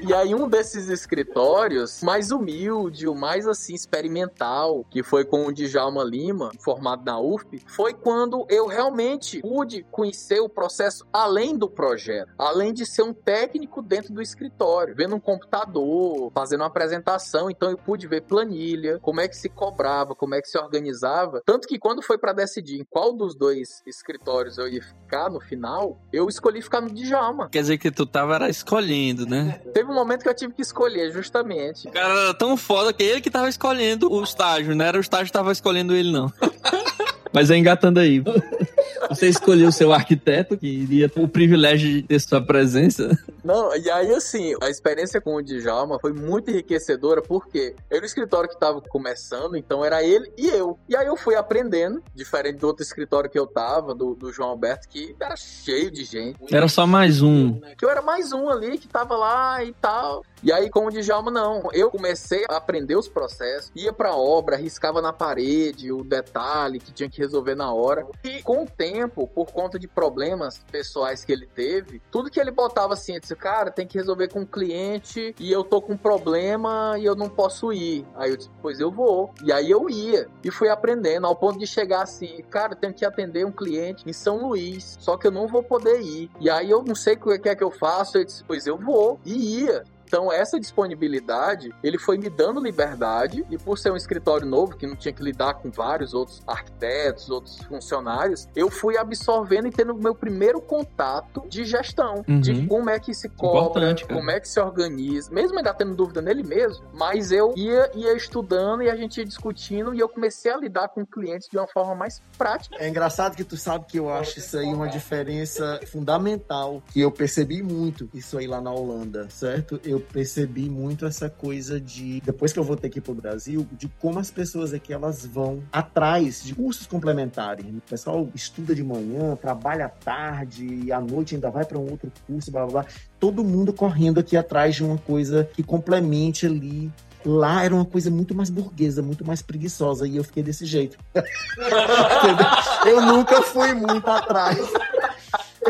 E aí, um desses escritórios, mais humilde, o mais assim, experimental, que foi com o Djalma Lima, formado na UFP, foi quando eu realmente pude conhecer o processo além do projeto, além de ser um técnico dentro do escritório, vendo um computador, fazendo uma apresentação. Então, eu pude ver planilha, como é que se cobrava, como é que se organizava. Tanto que quando foi foi para decidir em qual dos dois escritórios eu ia ficar no final, eu escolhi ficar no Djalma. Quer dizer que tu tava era escolhendo, né? Teve um momento que eu tive que escolher, justamente. O cara era tão foda que ele que tava escolhendo o estágio, não era o estágio que tava escolhendo ele, não. *laughs* Mas é engatando aí. *laughs* Você escolheu o seu arquiteto, que iria ter o privilégio de ter sua presença. Não, e aí assim, a experiência com o Djalma foi muito enriquecedora, porque era o escritório que tava começando, então era ele e eu. E aí eu fui aprendendo, diferente do outro escritório que eu tava, do, do João Alberto, que era cheio de gente. Era só mais um. Que eu era mais um ali, que tava lá e tal. E aí, com o Djalma, não. Eu comecei a aprender os processos, ia pra obra, riscava na parede o detalhe que tinha que resolver na hora. E com o tempo, por conta de problemas pessoais que ele teve, tudo que ele botava assim, disse, cara, tem que resolver com o cliente e eu tô com um problema e eu não posso ir. Aí eu disse, pois eu vou. E aí eu ia e fui aprendendo ao ponto de chegar assim, cara, tenho que atender um cliente em São Luís, só que eu não vou poder ir. E aí eu não sei o que é que eu faço. Eu disse, pois eu vou. E ia. Então, essa disponibilidade, ele foi me dando liberdade, e por ser um escritório novo, que não tinha que lidar com vários outros arquitetos, outros funcionários, eu fui absorvendo e tendo o meu primeiro contato de gestão, uhum. de como é que se cobra, como é que se organiza, mesmo ainda tendo dúvida nele mesmo, mas eu ia, ia estudando e a gente ia discutindo e eu comecei a lidar com clientes de uma forma mais prática. É engraçado que tu sabe que eu acho isso aí uma diferença fundamental, que eu percebi muito isso aí lá na Holanda, certo? Eu eu percebi muito essa coisa de, depois que eu voltei aqui pro Brasil, de como as pessoas aqui elas vão atrás de cursos complementares. O pessoal estuda de manhã, trabalha à tarde e à noite ainda vai para um outro curso, blá blá blá. Todo mundo correndo aqui atrás de uma coisa que complemente ali lá era uma coisa muito mais burguesa, muito mais preguiçosa, e eu fiquei desse jeito. *laughs* eu nunca fui muito atrás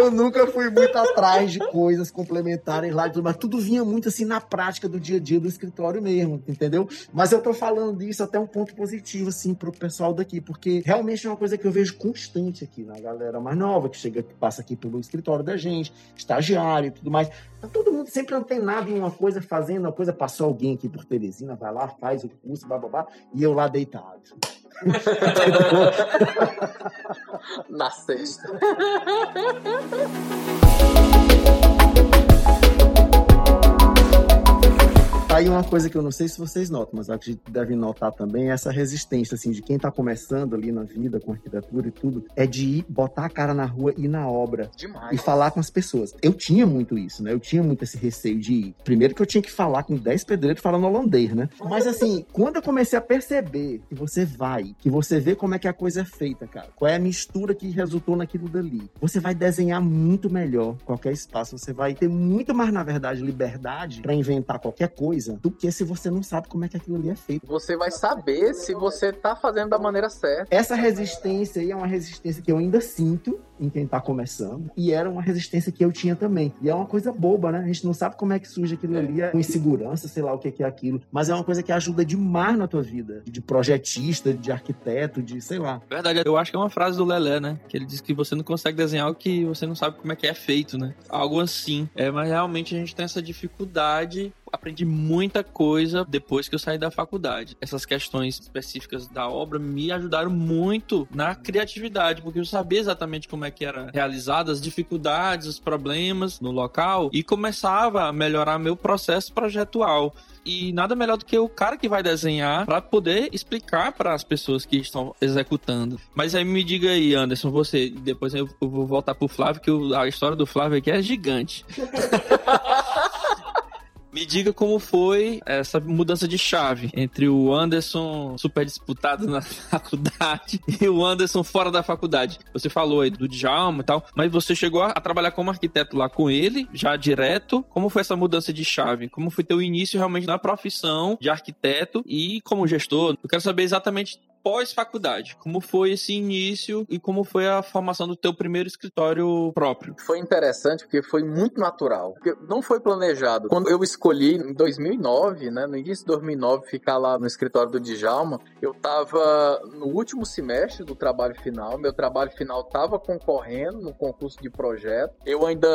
eu nunca fui muito atrás de coisas complementares lá, mas tudo vinha muito assim na prática do dia a dia do escritório mesmo, entendeu? Mas eu tô falando disso até um ponto positivo, assim, pro pessoal daqui, porque realmente é uma coisa que eu vejo constante aqui na galera mais nova, que chega, que passa aqui pelo escritório da gente, estagiário e tudo mais. Então, todo mundo sempre antenado em uma coisa, fazendo uma coisa, passou alguém aqui por Teresina, vai lá, faz o curso, babá, e eu lá deitado. *laughs* Na sexta. *laughs* aí uma coisa que eu não sei se vocês notam, mas a gente deve notar também é essa resistência, assim, de quem tá começando ali na vida, com arquitetura e tudo, é de ir, botar a cara na rua e ir na obra. Demais. E falar com as pessoas. Eu tinha muito isso, né? Eu tinha muito esse receio de ir. Primeiro que eu tinha que falar com 10 pedreiros falando holandês, né? Mas assim, quando eu comecei a perceber que você vai, que você vê como é que a coisa é feita, cara, qual é a mistura que resultou naquilo dali, você vai desenhar muito melhor qualquer espaço, você vai ter muito mais, na verdade, liberdade para inventar qualquer coisa coisa do que se você não sabe como é que aquilo ali é feito. Você vai saber se você tá fazendo da maneira certa. Essa resistência aí é uma resistência que eu ainda sinto em quem tá começando e era uma resistência que eu tinha também. E é uma coisa boba, né? A gente não sabe como é que surge aquilo ali, é com insegurança, sei lá o que é aquilo, mas é uma coisa que ajuda demais na tua vida, de projetista, de arquiteto, de sei lá. Verdade, eu acho que é uma frase do Lelé, né? Que ele diz que você não consegue desenhar o que você não sabe como é que é feito, né? Algo assim. É, mas realmente a gente tem essa dificuldade aprendi muita coisa depois que eu saí da faculdade. Essas questões específicas da obra me ajudaram muito na criatividade, porque eu sabia exatamente como é que era realizada, as dificuldades, os problemas no local e começava a melhorar meu processo projetual e nada melhor do que o cara que vai desenhar para poder explicar para as pessoas que estão executando. Mas aí me diga aí, Anderson, você, depois eu vou voltar pro Flávio, que a história do Flávio aqui é gigante. *laughs* Me diga como foi essa mudança de chave entre o Anderson super disputado na *laughs* faculdade e o Anderson fora da faculdade. Você falou aí do Djalma e tal, mas você chegou a trabalhar como arquiteto lá com ele, já direto. Como foi essa mudança de chave? Como foi teu início realmente na profissão de arquiteto e como gestor? Eu quero saber exatamente pós-faculdade. Como foi esse início e como foi a formação do teu primeiro escritório próprio? Foi interessante porque foi muito natural. Porque não foi planejado. Quando eu escolhi em 2009, né, no início de 2009, ficar lá no escritório do Djalma, eu estava no último semestre do trabalho final. Meu trabalho final estava concorrendo no concurso de projeto. Eu ainda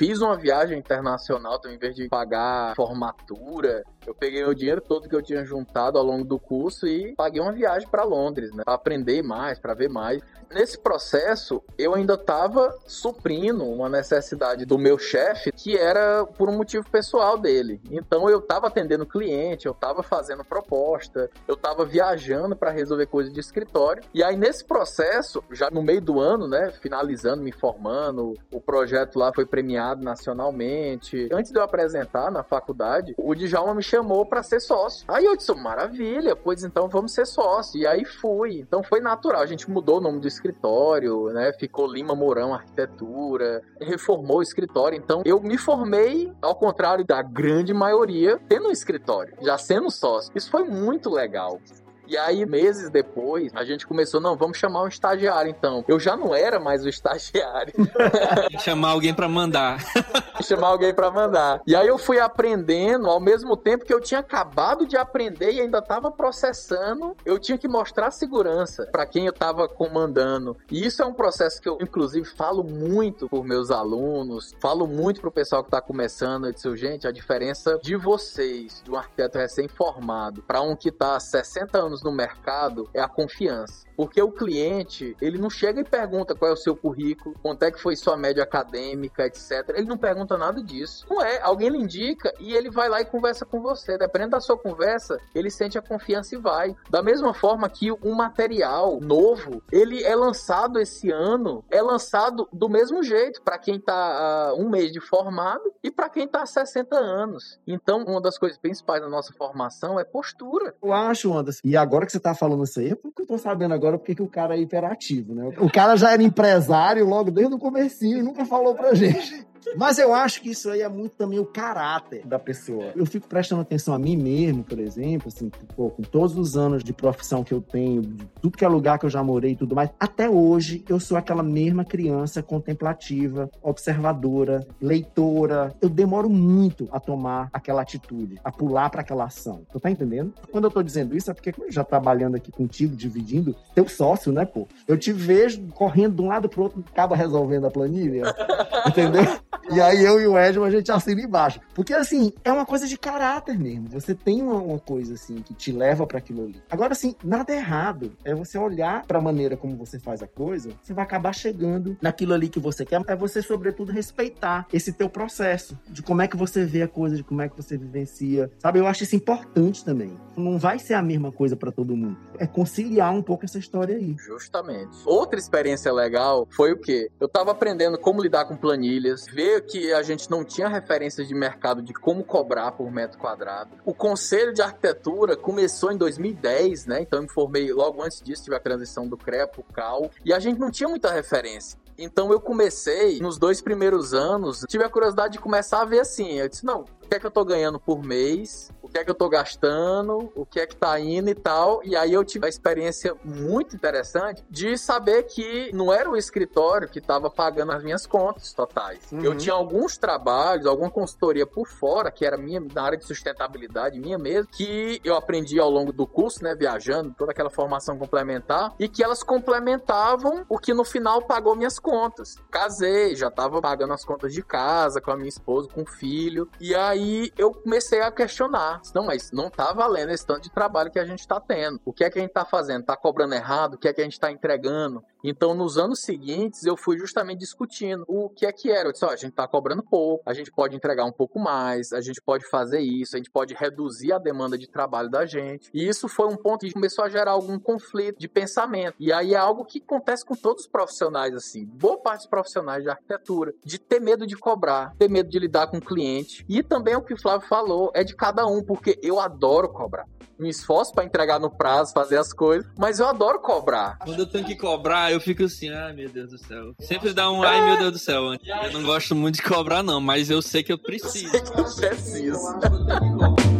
fiz uma viagem internacional, então, em vez de pagar formatura, eu peguei o dinheiro todo que eu tinha juntado ao longo do curso e paguei uma viagem para Londres, né? Para aprender mais, para ver mais. Nesse processo, eu ainda estava suprindo uma necessidade do meu chefe, que era por um motivo pessoal dele. Então eu estava atendendo cliente, eu estava fazendo proposta, eu estava viajando para resolver coisas de escritório. E aí nesse processo, já no meio do ano, né, finalizando, me formando, o projeto lá foi premiado nacionalmente. Antes de eu apresentar na faculdade, o Djalma me chamou para ser sócio. Aí eu disse, maravilha, pois então vamos ser sócio. E aí fui. Então foi natural. A gente mudou o nome do escritório, né? Ficou Lima Mourão Arquitetura, reformou o escritório. Então eu me formei, ao contrário da grande maioria, tendo um escritório, já sendo sócio. Isso foi muito legal. E aí, meses depois, a gente começou, não, vamos chamar um estagiário então. Eu já não era mais o estagiário. *laughs* chamar alguém para mandar. *laughs* chamar alguém para mandar. E aí eu fui aprendendo ao mesmo tempo que eu tinha acabado de aprender e ainda estava processando, eu tinha que mostrar segurança para quem eu estava comandando. E isso é um processo que eu inclusive falo muito por meus alunos, falo muito pro pessoal que está começando, eu disse, gente, a diferença de vocês, de um arquiteto recém-formado para um que está há 60 anos no mercado é a confiança. Porque o cliente, ele não chega e pergunta qual é o seu currículo, quanto é que foi sua média acadêmica, etc. Ele não pergunta nada disso. Não é, alguém lhe indica e ele vai lá e conversa com você. Dependendo da sua conversa, ele sente a confiança e vai. Da mesma forma que um material novo, ele é lançado esse ano, é lançado do mesmo jeito para quem está uh, um mês de formado e para quem está há 60 anos. Então, uma das coisas principais da nossa formação é postura. Eu acho, Anderson. E agora que você está falando isso aí, é porque eu tô sabendo agora agora porque que o cara é hiperativo, né? O cara já era empresário logo desde o comecinho e nunca falou pra gente. Mas eu acho que isso aí é muito também o caráter da pessoa. Eu fico prestando atenção a mim mesmo, por exemplo, assim, pô, com todos os anos de profissão que eu tenho, de tudo que é lugar que eu já morei e tudo mais, até hoje eu sou aquela mesma criança contemplativa, observadora, leitora. Eu demoro muito a tomar aquela atitude, a pular para aquela ação. Tu tá entendendo? Quando eu tô dizendo isso é porque eu já trabalhando aqui contigo, dividindo, teu sócio, né, pô? Eu te vejo correndo de um lado pro outro, acaba resolvendo a planilha. *laughs* entendeu? E aí eu e o Edson a gente assina embaixo. Porque assim, é uma coisa de caráter mesmo. Você tem uma, uma coisa assim que te leva para aquilo ali. Agora assim, nada errado. É você olhar para a maneira como você faz a coisa, você vai acabar chegando naquilo ali que você quer. É você sobretudo respeitar esse teu processo de como é que você vê a coisa, de como é que você vivencia. Sabe? Eu acho isso importante também. Não vai ser a mesma coisa para todo mundo. É conciliar um pouco essa história aí. Justamente. Outra experiência legal foi o quê? Eu tava aprendendo como lidar com planilhas, que a gente não tinha referências de mercado de como cobrar por metro quadrado. O Conselho de Arquitetura começou em 2010, né? Então eu me formei logo antes disso, tive a transição do CREA para o CAL, e a gente não tinha muita referência. Então eu comecei, nos dois primeiros anos, tive a curiosidade de começar a ver assim. Eu disse, não, o que é que eu tô ganhando por mês, que é que eu tô gastando, o que é que tá indo e tal. E aí eu tive a experiência muito interessante de saber que não era o escritório que estava pagando as minhas contas totais. Uhum. Eu tinha alguns trabalhos, alguma consultoria por fora, que era minha na área de sustentabilidade, minha mesmo, que eu aprendi ao longo do curso, né, viajando, toda aquela formação complementar, e que elas complementavam o que no final pagou minhas contas. Casei, já tava pagando as contas de casa com a minha esposa, com o filho, e aí eu comecei a questionar. Não, mas não tá valendo esse tanto de trabalho que a gente tá tendo. O que é que a gente tá fazendo? Tá cobrando errado? O que é que a gente tá entregando? Então, nos anos seguintes, eu fui justamente discutindo o que é que era. Eu disse, ó, a gente tá cobrando pouco, a gente pode entregar um pouco mais, a gente pode fazer isso, a gente pode reduzir a demanda de trabalho da gente. E isso foi um ponto que começou a gerar algum conflito de pensamento. E aí é algo que acontece com todos os profissionais, assim. Boa parte dos profissionais de arquitetura, de ter medo de cobrar, ter medo de lidar com o cliente. E também o que o Flávio falou, é de cada um, porque eu adoro cobrar me esforço para entregar no prazo, fazer as coisas, mas eu adoro cobrar. Quando eu tenho que cobrar, eu fico assim, ai meu Deus do céu. Sempre dá um ai meu Deus do céu. Eu não gosto muito de cobrar, não, mas eu sei que eu preciso. Eu sei que eu preciso.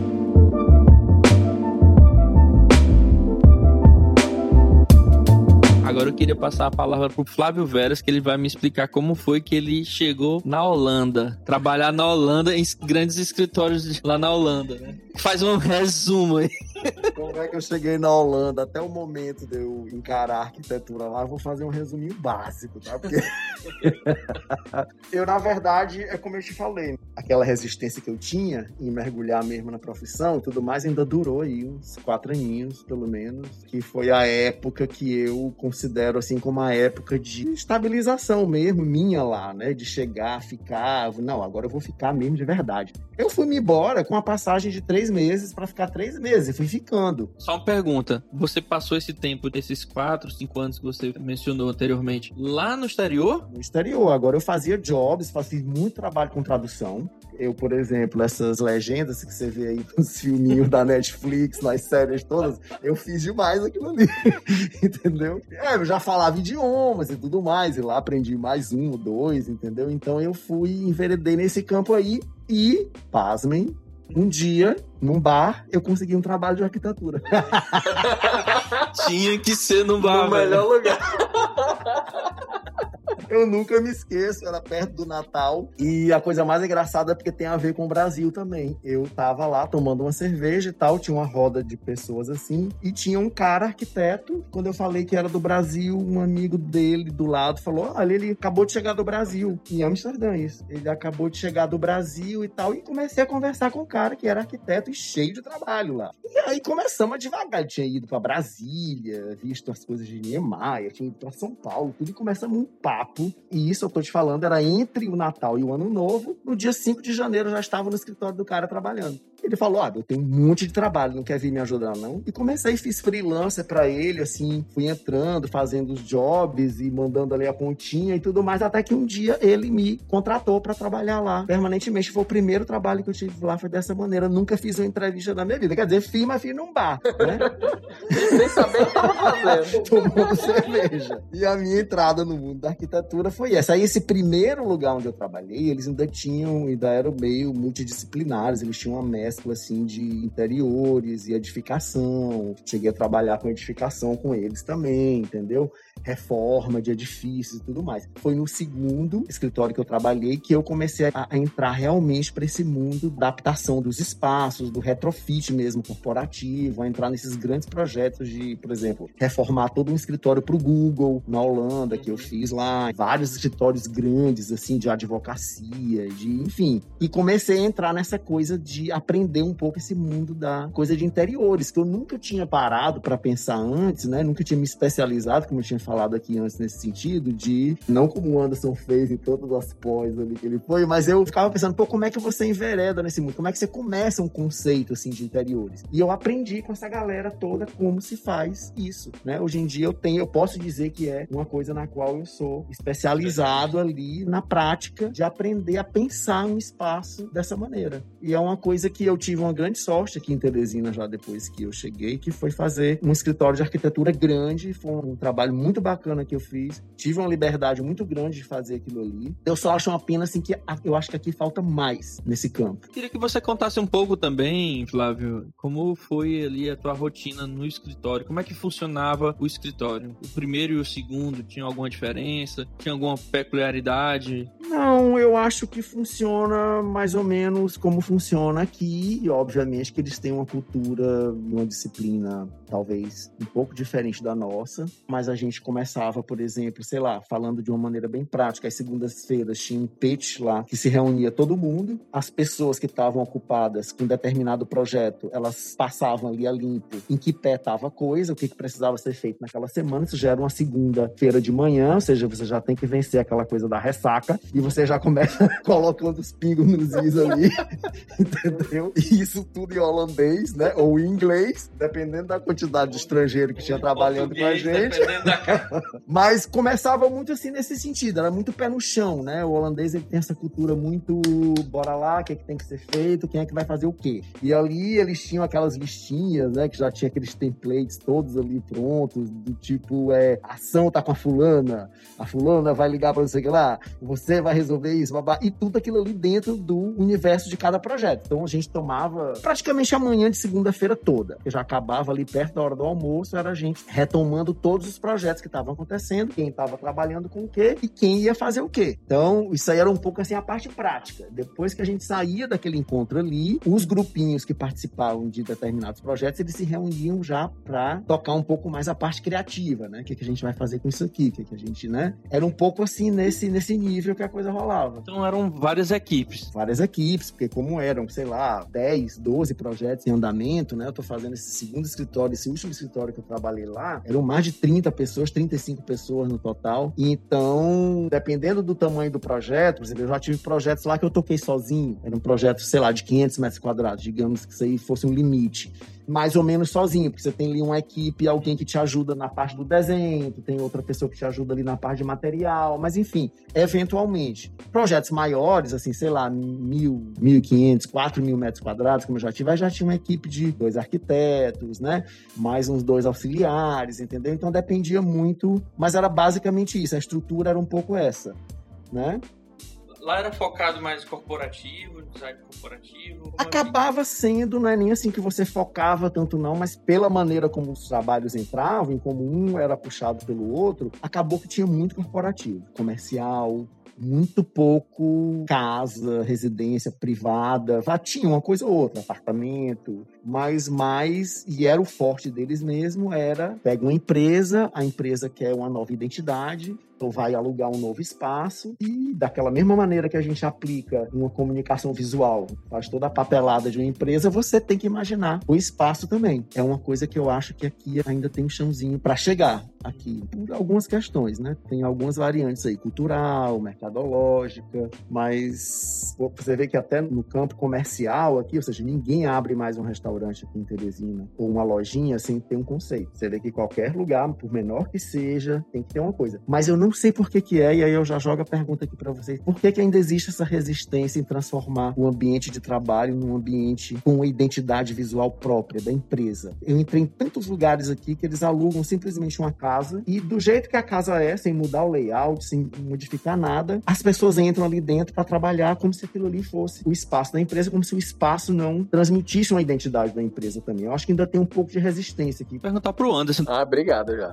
Agora eu queria passar a palavra pro Flávio Veras, que ele vai me explicar como foi que ele chegou na Holanda. Trabalhar na Holanda em grandes escritórios lá na Holanda, né? Faz um resumo aí. Como é que eu cheguei na Holanda até o momento de eu encarar a arquitetura lá? Eu vou fazer um resuminho básico, tá? Porque *laughs* eu, na verdade, é como eu te falei, aquela resistência que eu tinha em mergulhar mesmo na profissão e tudo mais ainda durou aí uns quatro aninhos, pelo menos, que foi a época que eu considero assim como a época de estabilização mesmo minha lá, né? De chegar, ficar, não, agora eu vou ficar mesmo de verdade. Eu fui me embora com uma passagem de três meses para ficar três meses. Fui Só uma pergunta. Você passou esse tempo, esses quatro, cinco anos que você mencionou anteriormente, lá no exterior? No exterior. Agora eu fazia jobs, fazia muito trabalho com tradução. Eu, por exemplo, essas legendas que você vê aí *laughs* nos filminhos da Netflix, nas séries todas, eu fiz demais aquilo ali. *laughs* entendeu? É, eu já falava idiomas e tudo mais, e lá aprendi mais um, dois, entendeu? Então eu fui, enveredei nesse campo aí e, pasmem, um dia, num bar, eu consegui um trabalho de arquitetura. *laughs* Tinha que ser num bar, No melhor lugar. Eu nunca me esqueço, era perto do Natal. E a coisa mais engraçada é porque tem a ver com o Brasil também. Eu tava lá tomando uma cerveja e tal, tinha uma roda de pessoas assim, e tinha um cara arquiteto. Quando eu falei que era do Brasil, um amigo dele do lado falou: Olha, ele acabou de chegar do Brasil, em Amsterdã, isso. Ele acabou de chegar do Brasil e tal. E comecei a conversar com o cara que era arquiteto e cheio de trabalho lá. E aí começamos a devagar. Tinha ido pra Brasília, visto as coisas de Niemeyer, tinha ido pra São Paulo, tudo, e começamos um papo. E isso eu tô te falando, era entre o Natal e o Ano Novo. No dia 5 de janeiro já estava no escritório do cara trabalhando. Ele falou: Ah, eu tenho um monte de trabalho, não quer vir me ajudar, não? E comecei, fiz freelancer pra ele, assim, fui entrando, fazendo os jobs e mandando ali a pontinha e tudo mais, até que um dia ele me contratou pra trabalhar lá permanentemente. Foi o primeiro trabalho que eu tive lá, foi dessa maneira. Nunca fiz uma entrevista na minha vida. Quer dizer, fiz, mas fiz num bar, né? *laughs* Sem saber o que tava fazendo. *laughs* tomando cerveja. E a minha entrada no mundo da arquitetura foi essa. Aí, esse primeiro lugar onde eu trabalhei, eles ainda tinham, ainda eram meio multidisciplinares, eles tinham uma mescla, assim, de interiores e edificação. Cheguei a trabalhar com edificação com eles também, entendeu? Reforma de edifícios e tudo mais. Foi no segundo escritório que eu trabalhei que eu comecei a, a entrar realmente para esse mundo da adaptação dos espaços, do retrofit mesmo corporativo, a entrar nesses grandes projetos de, por exemplo, reformar todo um escritório para o Google na Holanda que eu fiz lá, vários escritórios grandes assim de advocacia, de enfim, e comecei a entrar nessa coisa de aprender um pouco esse mundo da coisa de interiores que eu nunca tinha parado para pensar antes, né? Nunca tinha me especializado, como eu tinha falado aqui antes nesse sentido de não como o Anderson fez em todas as pós ali que ele foi, mas eu ficava pensando, pô, como é que você envereda nesse mundo? Como é que você começa um conceito assim de interiores? E eu aprendi com essa galera toda como se faz isso, né? Hoje em dia eu tenho, eu posso dizer que é uma coisa na qual eu sou especializado ali na prática de aprender a pensar um espaço dessa maneira. E é uma coisa que eu tive uma grande sorte aqui em Teresina já depois que eu cheguei, que foi fazer um escritório de arquitetura grande, foi um trabalho muito bacana que eu fiz. Tive uma liberdade muito grande de fazer aquilo ali. Eu só acho uma pena assim que eu acho que aqui falta mais nesse campo. Queria que você contasse um pouco também, Flávio, como foi ali a tua rotina no escritório, como é que funcionava o escritório? O primeiro e o segundo tinha alguma diferença? Tinha alguma peculiaridade? Não, eu acho que funciona mais ou menos como funciona aqui. E, obviamente, que eles têm uma cultura, uma disciplina talvez um pouco diferente da nossa. Mas a gente começava, por exemplo, sei lá, falando de uma maneira bem prática. Às segundas-feiras tinha um pitch lá que se reunia todo mundo. As pessoas que estavam ocupadas com determinado projeto, elas passavam ali a limpo em que pé estava a coisa, o que, que precisava ser feito naquela semana. Isso já era uma segunda-feira de manhã, ou seja, você já tem que vencer aquela coisa da ressaca e você já começa *laughs* colocando os pingos nos is ali, *laughs* entendeu? E isso tudo em holandês, né? Ou em inglês, dependendo da quantidade de estrangeiro que tinha trabalhando com a gente. Da... Mas começava muito assim nesse sentido, era muito pé no chão, né? O holandês ele tem essa cultura muito bora lá, o que, é que tem que ser feito, quem é que vai fazer o quê. E ali eles tinham aquelas listinhas, né? Que já tinha aqueles templates todos ali prontos, do tipo, é, ação tá com a fulana, a fulana vai ligar para você que lá, você vai resolver isso, babá, e tudo aquilo ali dentro do universo de cada projeto. Então a gente tomava praticamente a manhã de segunda-feira toda. Eu já acabava ali perto da hora do almoço, era a gente retomando todos os projetos que estavam acontecendo, quem estava trabalhando com o quê e quem ia fazer o quê. Então, isso aí era um pouco assim a parte prática. Depois que a gente saía daquele encontro ali, os grupinhos que participavam de determinados projetos, eles se reuniam já para tocar um pouco mais a parte criativa, né? O que, que a gente vai fazer com isso aqui? O que, que a gente, né? Era um pouco assim nesse, nesse nível que a coisa rolava. Então eram várias equipes. Várias equipes, porque como eram, sei lá, 10, 12 projetos em andamento, né? Eu tô fazendo esse segundo escritório, esse último escritório que eu trabalhei lá, eram mais de 30 pessoas, 35 pessoas no total. Então, dependendo do tamanho do projeto, por exemplo, eu já tive projetos lá que eu toquei sozinho. Era um projeto, sei lá, de 500 metros quadrados, digamos que isso aí fosse um limite. Mais ou menos sozinho, porque você tem ali uma equipe, alguém que te ajuda na parte do desenho, tem outra pessoa que te ajuda ali na parte de material, mas enfim, eventualmente. Projetos maiores, assim, sei lá, mil, mil e quinhentos, quatro mil metros quadrados, como eu já tive, já tinha uma equipe de dois arquitetos, né? Mais uns dois auxiliares, entendeu? Então dependia muito, mas era basicamente isso, a estrutura era um pouco essa, né? Lá era focado mais corporativo, design corporativo? Acabava sendo, não é nem assim que você focava tanto não, mas pela maneira como os trabalhos entravam, como um era puxado pelo outro, acabou que tinha muito corporativo, comercial, muito pouco casa, residência privada. Tinha uma coisa ou outra, apartamento, mas mais, e era o forte deles mesmo, era pega uma empresa, a empresa quer uma nova identidade, então vai alugar um novo espaço e daquela mesma maneira que a gente aplica uma comunicação visual, faz toda a papelada de uma empresa, você tem que imaginar o espaço também. É uma coisa que eu acho que aqui ainda tem um chãozinho para chegar aqui por algumas questões, né? Tem algumas variantes aí, cultural, mercadológica, mas você vê que até no campo comercial aqui, ou seja, ninguém abre mais um restaurante aqui em Teresina ou uma lojinha sem ter um conceito. Você vê que qualquer lugar, por menor que seja, tem que ter uma coisa. Mas eu não sei por que que é, e aí eu já jogo a pergunta aqui para vocês. Por que que ainda existe essa resistência em transformar o ambiente de trabalho num ambiente com uma identidade visual própria da empresa? Eu entrei em tantos lugares aqui que eles alugam simplesmente uma casa e do jeito que a casa é, sem mudar o layout, sem modificar nada, as pessoas entram ali dentro para trabalhar como se aquilo ali fosse o espaço da empresa, como se o espaço não transmitisse uma identidade da empresa também. Eu acho que ainda tem um pouco de resistência aqui. Perguntar pro Anderson. Ah, obrigado já.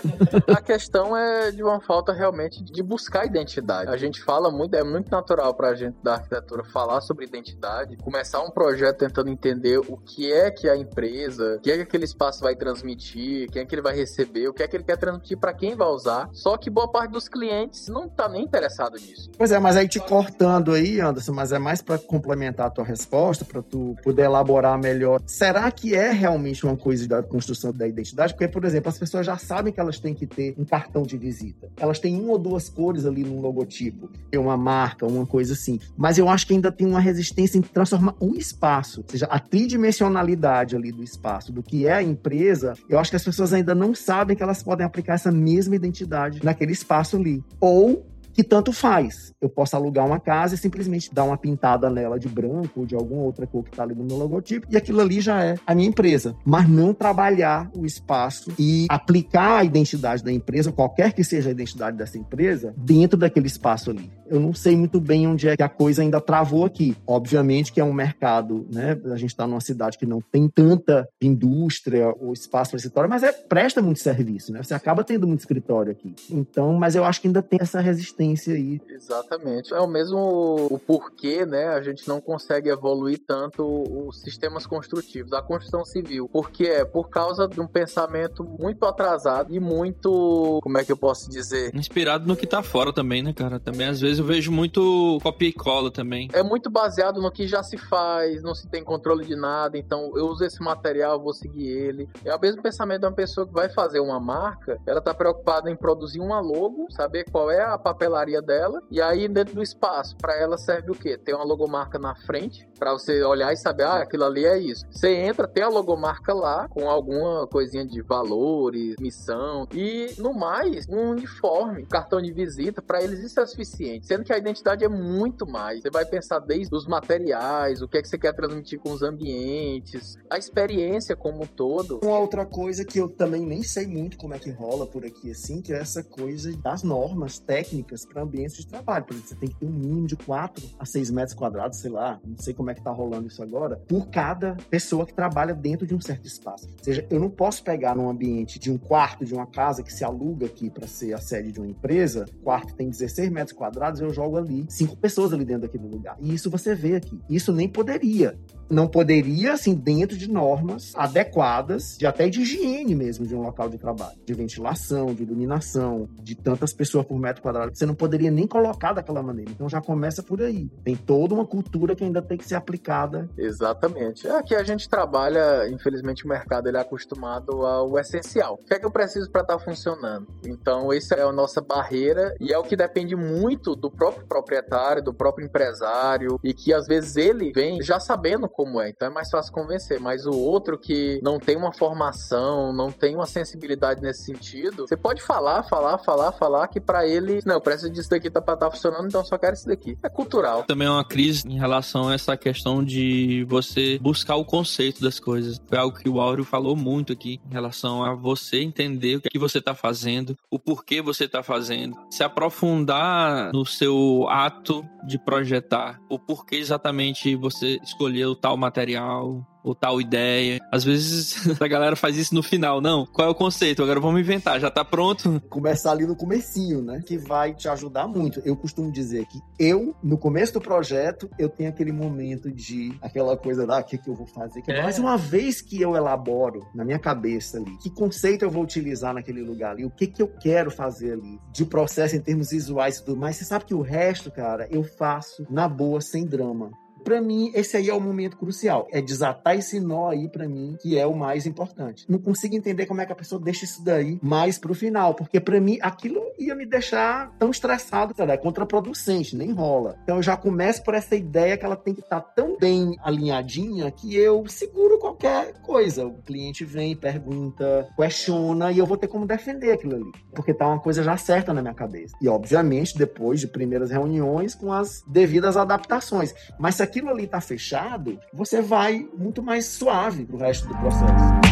*laughs* a questão é de uma falta realmente de buscar identidade. A gente fala muito, é muito natural pra gente da arquitetura falar sobre identidade, começar um projeto tentando entender o que é que a empresa, o que é que aquele espaço vai transmitir, quem é que ele vai receber, o que é que ele quer transmitir para quem vai usar. Só que boa parte dos clientes não tá nem interessado nisso. Pois é, mas aí te cortando aí, Anderson, mas é mais para complementar a tua resposta, para tu poder elaborar melhor. Será que é realmente uma coisa da construção da identidade? Porque, por exemplo, as pessoas já sabem que elas têm que ter um cartão de visita. Elas têm uma ou duas cores ali no logotipo, tem uma marca, uma coisa assim. Mas eu acho que ainda tem uma resistência em transformar o espaço, ou seja, a tridimensionalidade ali do espaço, do que é a empresa. Eu acho que as pessoas ainda não sabem que elas podem aplicar essa mesma identidade naquele espaço ali. Ou que tanto faz. Eu posso alugar uma casa e simplesmente dar uma pintada nela de branco ou de alguma outra cor que está ali no meu logotipo, e aquilo ali já é a minha empresa. Mas não trabalhar o espaço e aplicar a identidade da empresa, qualquer que seja a identidade dessa empresa, dentro daquele espaço ali. Eu não sei muito bem onde é que a coisa ainda travou aqui. Obviamente que é um mercado, né? A gente está numa cidade que não tem tanta indústria ou espaço para escritório, mas é, presta muito serviço, né? Você acaba tendo muito escritório aqui. Então, mas eu acho que ainda tem essa resistência aí. Exatamente. É o mesmo o porquê, né? A gente não consegue evoluir tanto os sistemas construtivos, a construção civil. Porque é por causa de um pensamento muito atrasado e muito, como é que eu posso dizer? Inspirado no que tá fora também, né, cara? Também às vezes eu vejo muito copia e cola também. É muito baseado no que já se faz, não se tem controle de nada, então eu uso esse material, vou seguir ele. É o mesmo pensamento de uma pessoa que vai fazer uma marca, ela tá preocupada em produzir uma logo, saber qual é a papel papelaria dela. E aí, dentro do espaço, para ela serve o quê? Tem uma logomarca na frente, para você olhar e saber, ah, aquilo ali é isso. Você entra, tem a logomarca lá, com alguma coisinha de valores, missão. E, no mais, um uniforme, cartão de visita, para eles isso é suficiente. Sendo que a identidade é muito mais. Você vai pensar desde os materiais, o que é que você quer transmitir com os ambientes, a experiência como um todo. Uma outra coisa que eu também nem sei muito como é que rola por aqui, assim, que é essa coisa das normas técnicas para ambientes de trabalho. Por exemplo, você tem que ter um mínimo de 4 a 6 metros quadrados, sei lá, não sei como é que tá rolando isso agora, por cada pessoa que trabalha dentro de um certo espaço. Ou seja, eu não posso pegar num ambiente de um quarto de uma casa que se aluga aqui para ser a sede de uma empresa, o quarto tem 16 metros quadrados, eu jogo ali cinco pessoas ali dentro daquele lugar. E isso você vê aqui. Isso nem poderia não poderia, assim, dentro de normas adequadas, de até de higiene mesmo de um local de trabalho, de ventilação, de iluminação, de tantas pessoas por metro quadrado, você não poderia nem colocar daquela maneira. Então já começa por aí. Tem toda uma cultura que ainda tem que ser aplicada. Exatamente. Aqui a gente trabalha, infelizmente o mercado ele é acostumado ao essencial. O que é que eu preciso para estar tá funcionando? Então essa é a nossa barreira e é o que depende muito do próprio proprietário, do próprio empresário e que às vezes ele vem já sabendo como é. Então é mais fácil convencer. Mas o outro que não tem uma formação, não tem uma sensibilidade nesse sentido, você pode falar, falar, falar, falar que para ele, não, preciso disso daqui tá, tá funcionando, então só quero isso daqui. É cultural. Também é uma crise em relação a essa questão de você buscar o conceito das coisas. Foi algo que o Áureo falou muito aqui em relação a você entender o que você está fazendo, o porquê você está fazendo, se aprofundar no seu ato de projetar, o porquê exatamente você escolheu tal material, ou tal ideia. Às vezes *laughs* a galera faz isso no final. Não, qual é o conceito? Agora vamos inventar, já tá pronto. Começar ali no comecinho, né? Que vai te ajudar muito. Eu costumo dizer que eu, no começo do projeto, eu tenho aquele momento de aquela coisa da, ah, o que, que eu vou fazer? Que é. mais uma vez que eu elaboro na minha cabeça ali, que conceito eu vou utilizar naquele lugar ali, o que, que eu quero fazer ali, de processo em termos visuais e tudo mais. Você sabe que o resto, cara, eu faço na boa, sem drama. Para mim, esse aí é o momento crucial. É desatar esse nó aí para mim, que é o mais importante. Não consigo entender como é que a pessoa deixa isso daí mais pro final, porque para mim aquilo ia me deixar tão estressado, sabe? É contraproducente, nem rola. Então eu já começo por essa ideia que ela tem que estar tá tão bem alinhadinha que eu seguro qualquer coisa. O cliente vem, pergunta, questiona e eu vou ter como defender aquilo ali, porque tá uma coisa já certa na minha cabeça. E obviamente depois de primeiras reuniões com as devidas adaptações. Mas se aquilo ali está fechado, você vai muito mais suave para o resto do processo.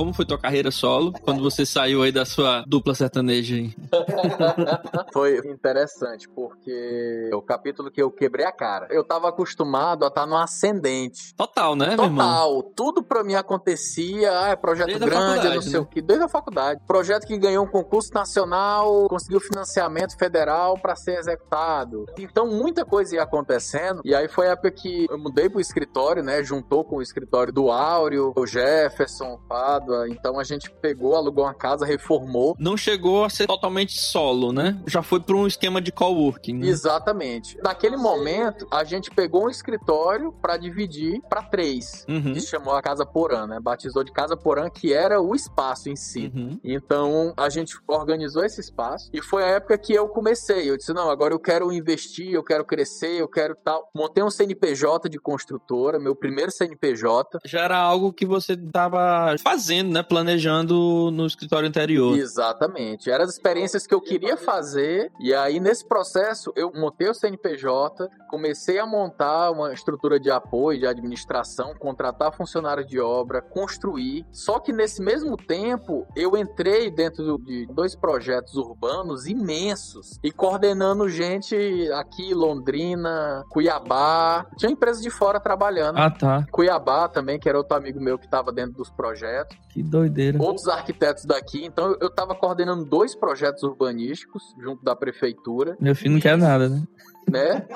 Como foi tua carreira solo quando você saiu aí da sua dupla sertaneja aí? *laughs* foi interessante, porque o capítulo que eu quebrei a cara. Eu tava acostumado a estar tá no ascendente. Total, né, Total. meu irmão? Tudo pra mim acontecia, ah, é projeto desde grande, não sei né? o que, desde a faculdade. Projeto que ganhou um concurso nacional, conseguiu financiamento federal para ser executado. Então, muita coisa ia acontecendo. E aí foi a época que eu mudei pro escritório, né? Juntou com o escritório do Áureo, o Jefferson, o então a gente pegou, alugou uma casa, reformou. Não chegou a ser totalmente solo, né? Já foi para um esquema de coworking. Né? Exatamente. Naquele momento, a gente pegou um escritório para dividir para três. Uhum. Se chamou a Casa Porã, né? Batizou de Casa Porã, que era o espaço em si. Uhum. Então a gente organizou esse espaço e foi a época que eu comecei. Eu disse: não, agora eu quero investir, eu quero crescer, eu quero tal. Montei um CNPJ de construtora, meu primeiro CNPJ. Já era algo que você tava fazendo fazendo, né? Planejando no escritório anterior. Exatamente. Eram as experiências que eu queria fazer. E aí, nesse processo, eu montei o CNPJ, comecei a montar uma estrutura de apoio, de administração, contratar funcionários de obra, construir. Só que nesse mesmo tempo, eu entrei dentro de dois projetos urbanos imensos e coordenando gente aqui, Londrina, Cuiabá. Tinha empresa de fora trabalhando. Ah, tá. Cuiabá também, que era outro amigo meu que estava dentro dos projetos. Que doideira. Outros arquitetos daqui. Então eu estava coordenando dois projetos urbanísticos junto da prefeitura. Meu filho não quer nada, né? Né?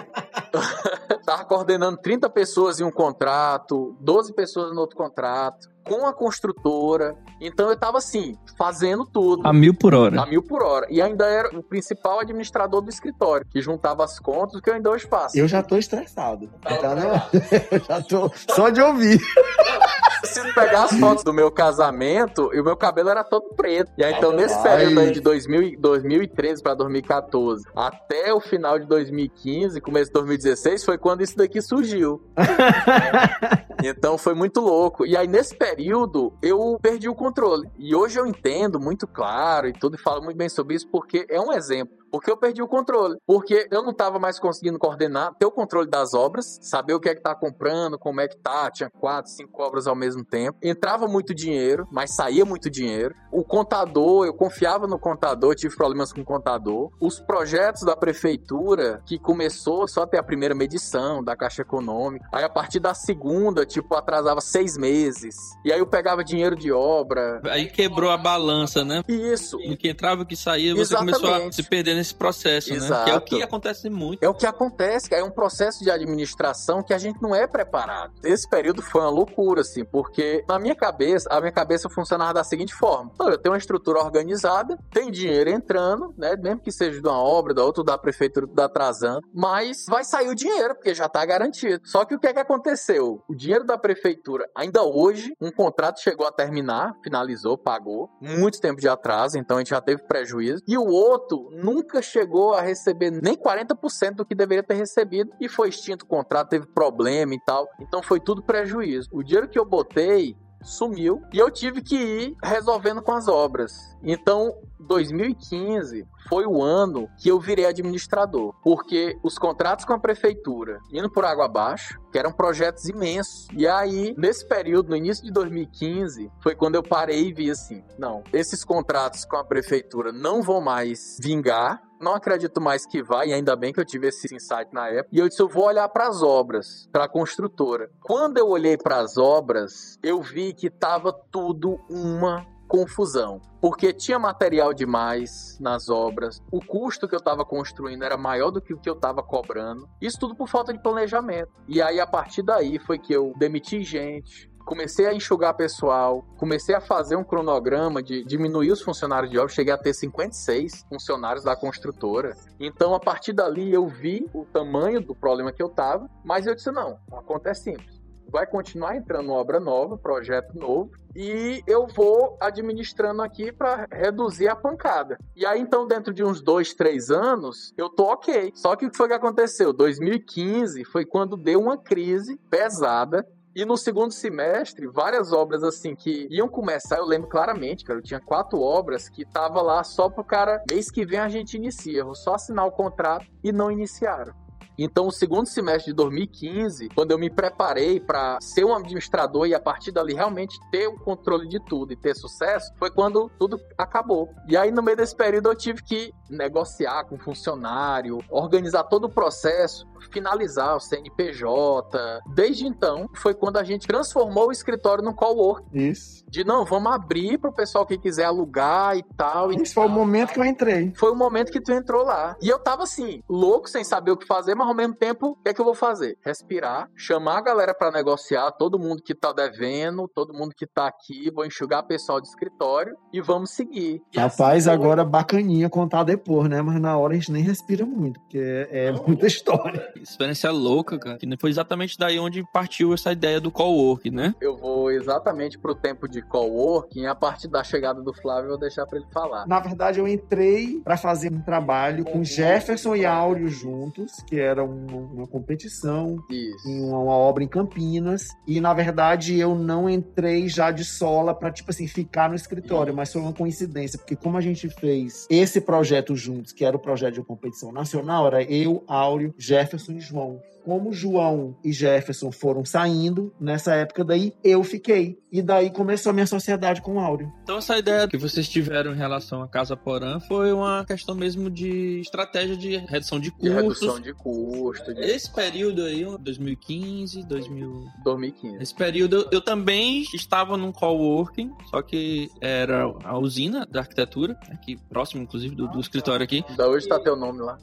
*laughs* tava coordenando 30 pessoas em um contrato, 12 pessoas no outro contrato com a construtora. Então eu tava assim, fazendo tudo. A mil por hora. A mil por hora. E ainda era o principal administrador do escritório, que juntava as contas, que eu ainda hoje faço. Eu já tô estressado. Tá, não? *laughs* eu já tô só de ouvir. *laughs* Se pegar as fotos do meu casamento, e o meu cabelo era todo preto. E aí, então, nesse período aí de 2000, 2013 para 2014, até o final de 2015, começo de 2016, foi quando isso daqui surgiu. *laughs* então foi muito louco. E aí, nesse período eu perdi o controle. E hoje eu entendo muito claro e tudo, e falo muito bem sobre isso, porque é um exemplo. Porque eu perdi o controle. Porque eu não estava mais conseguindo coordenar, ter o controle das obras, saber o que é que tá comprando, como é que tá. Tinha quatro, cinco obras ao mesmo tempo. Entrava muito dinheiro, mas saía muito dinheiro. O contador, eu confiava no contador, tive problemas com o contador. Os projetos da prefeitura, que começou só até a primeira medição da Caixa Econômica. Aí a partir da segunda, tipo, atrasava seis meses. E aí eu pegava dinheiro de obra. Aí quebrou a balança, né? Isso. O que entrava, o que saía, você Exatamente. começou a se perder nesse processo, Exato. né? Que é o que acontece muito. É o que acontece, é um processo de administração que a gente não é preparado. Esse período foi uma loucura, assim, porque na minha cabeça, a minha cabeça funcionava da seguinte forma: eu tenho uma estrutura organizada, tem dinheiro entrando, né? Mesmo que seja de uma obra, da outra, da prefeitura, da atrasando, mas vai sair o dinheiro, porque já tá garantido. Só que o que é que aconteceu? O dinheiro da prefeitura, ainda hoje, um contrato chegou a terminar, finalizou, pagou, muito tempo de atraso, então a gente já teve prejuízo. E o outro nunca chegou a receber nem 40% do que deveria ter recebido e foi extinto o contrato, teve problema e tal. Então foi tudo prejuízo. O dinheiro que eu botei sumiu e eu tive que ir resolvendo com as obras. Então, 2015 foi o ano que eu virei administrador, porque os contratos com a prefeitura indo por água abaixo, que eram projetos imensos. E aí, nesse período, no início de 2015, foi quando eu parei e vi assim: não, esses contratos com a prefeitura não vão mais vingar, não acredito mais que vai, e ainda bem que eu tive esse insight na época. E eu disse: eu vou olhar para as obras, para a construtora. Quando eu olhei para as obras, eu vi que estava tudo uma confusão, porque tinha material demais nas obras, o custo que eu estava construindo era maior do que o que eu estava cobrando, isso tudo por falta de planejamento. E aí, a partir daí, foi que eu demiti gente, comecei a enxugar pessoal, comecei a fazer um cronograma de diminuir os funcionários de obra, cheguei a ter 56 funcionários da construtora. Então, a partir dali, eu vi o tamanho do problema que eu tava, mas eu disse: não, a conta é simples. Vai continuar entrando obra nova, projeto novo, e eu vou administrando aqui para reduzir a pancada. E aí, então, dentro de uns dois, três anos, eu tô ok. Só que o que foi que aconteceu? 2015 foi quando deu uma crise pesada e no segundo semestre, várias obras assim que iam começar, eu lembro claramente, cara, eu tinha quatro obras que tava lá só pro cara, mês que vem a gente inicia, vou só assinar o contrato e não iniciaram. Então, o segundo semestre de 2015, quando eu me preparei para ser um administrador e a partir dali realmente ter o controle de tudo e ter sucesso, foi quando tudo acabou. E aí, no meio desse período, eu tive que negociar com funcionário, organizar todo o processo, finalizar o CNPJ. Desde então, foi quando a gente transformou o escritório no cowork. Isso. De não, vamos abrir para o pessoal que quiser alugar e tal. E Esse foi o momento que eu entrei. foi o momento que tu entrou lá. E eu tava assim, louco, sem saber o que fazer, mas ao mesmo tempo, o que é que eu vou fazer? Respirar, chamar a galera pra negociar, todo mundo que tá devendo, todo mundo que tá aqui, vou enxugar pessoal de escritório e vamos seguir. E Rapaz, assim agora bacaninha contar depois, né? Mas na hora a gente nem respira muito, porque é, é muita história. Experiência louca, cara. Que foi exatamente daí onde partiu essa ideia do co-work, né? Eu vou exatamente pro tempo de coworking, a partir da chegada do Flávio eu vou deixar pra ele falar. Na verdade, eu entrei para fazer um trabalho com Jefferson e Áureo juntos, que era um- uma competição Isso. em uma, uma obra em Campinas. E na verdade, eu não entrei já de sola para tipo assim ficar no escritório, mas foi uma coincidência, porque como a gente fez esse projeto juntos, que era o projeto de uma competição nacional, era eu, Áureo, Jefferson e João. Como João e Jefferson foram saindo, nessa época daí eu fiquei. E daí começou a minha sociedade com o Áureo. Então essa ideia que vocês tiveram em relação à Casa Porã foi uma questão mesmo de estratégia de redução de De custos. redução de custo, de Esse período aí, 2015, 2000... 2015. Esse período eu, também estava num coworking, só que era a usina da arquitetura, aqui próximo inclusive do, do escritório aqui. Ainda hoje tá teu nome lá.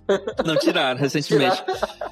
Não, tiraram recentemente.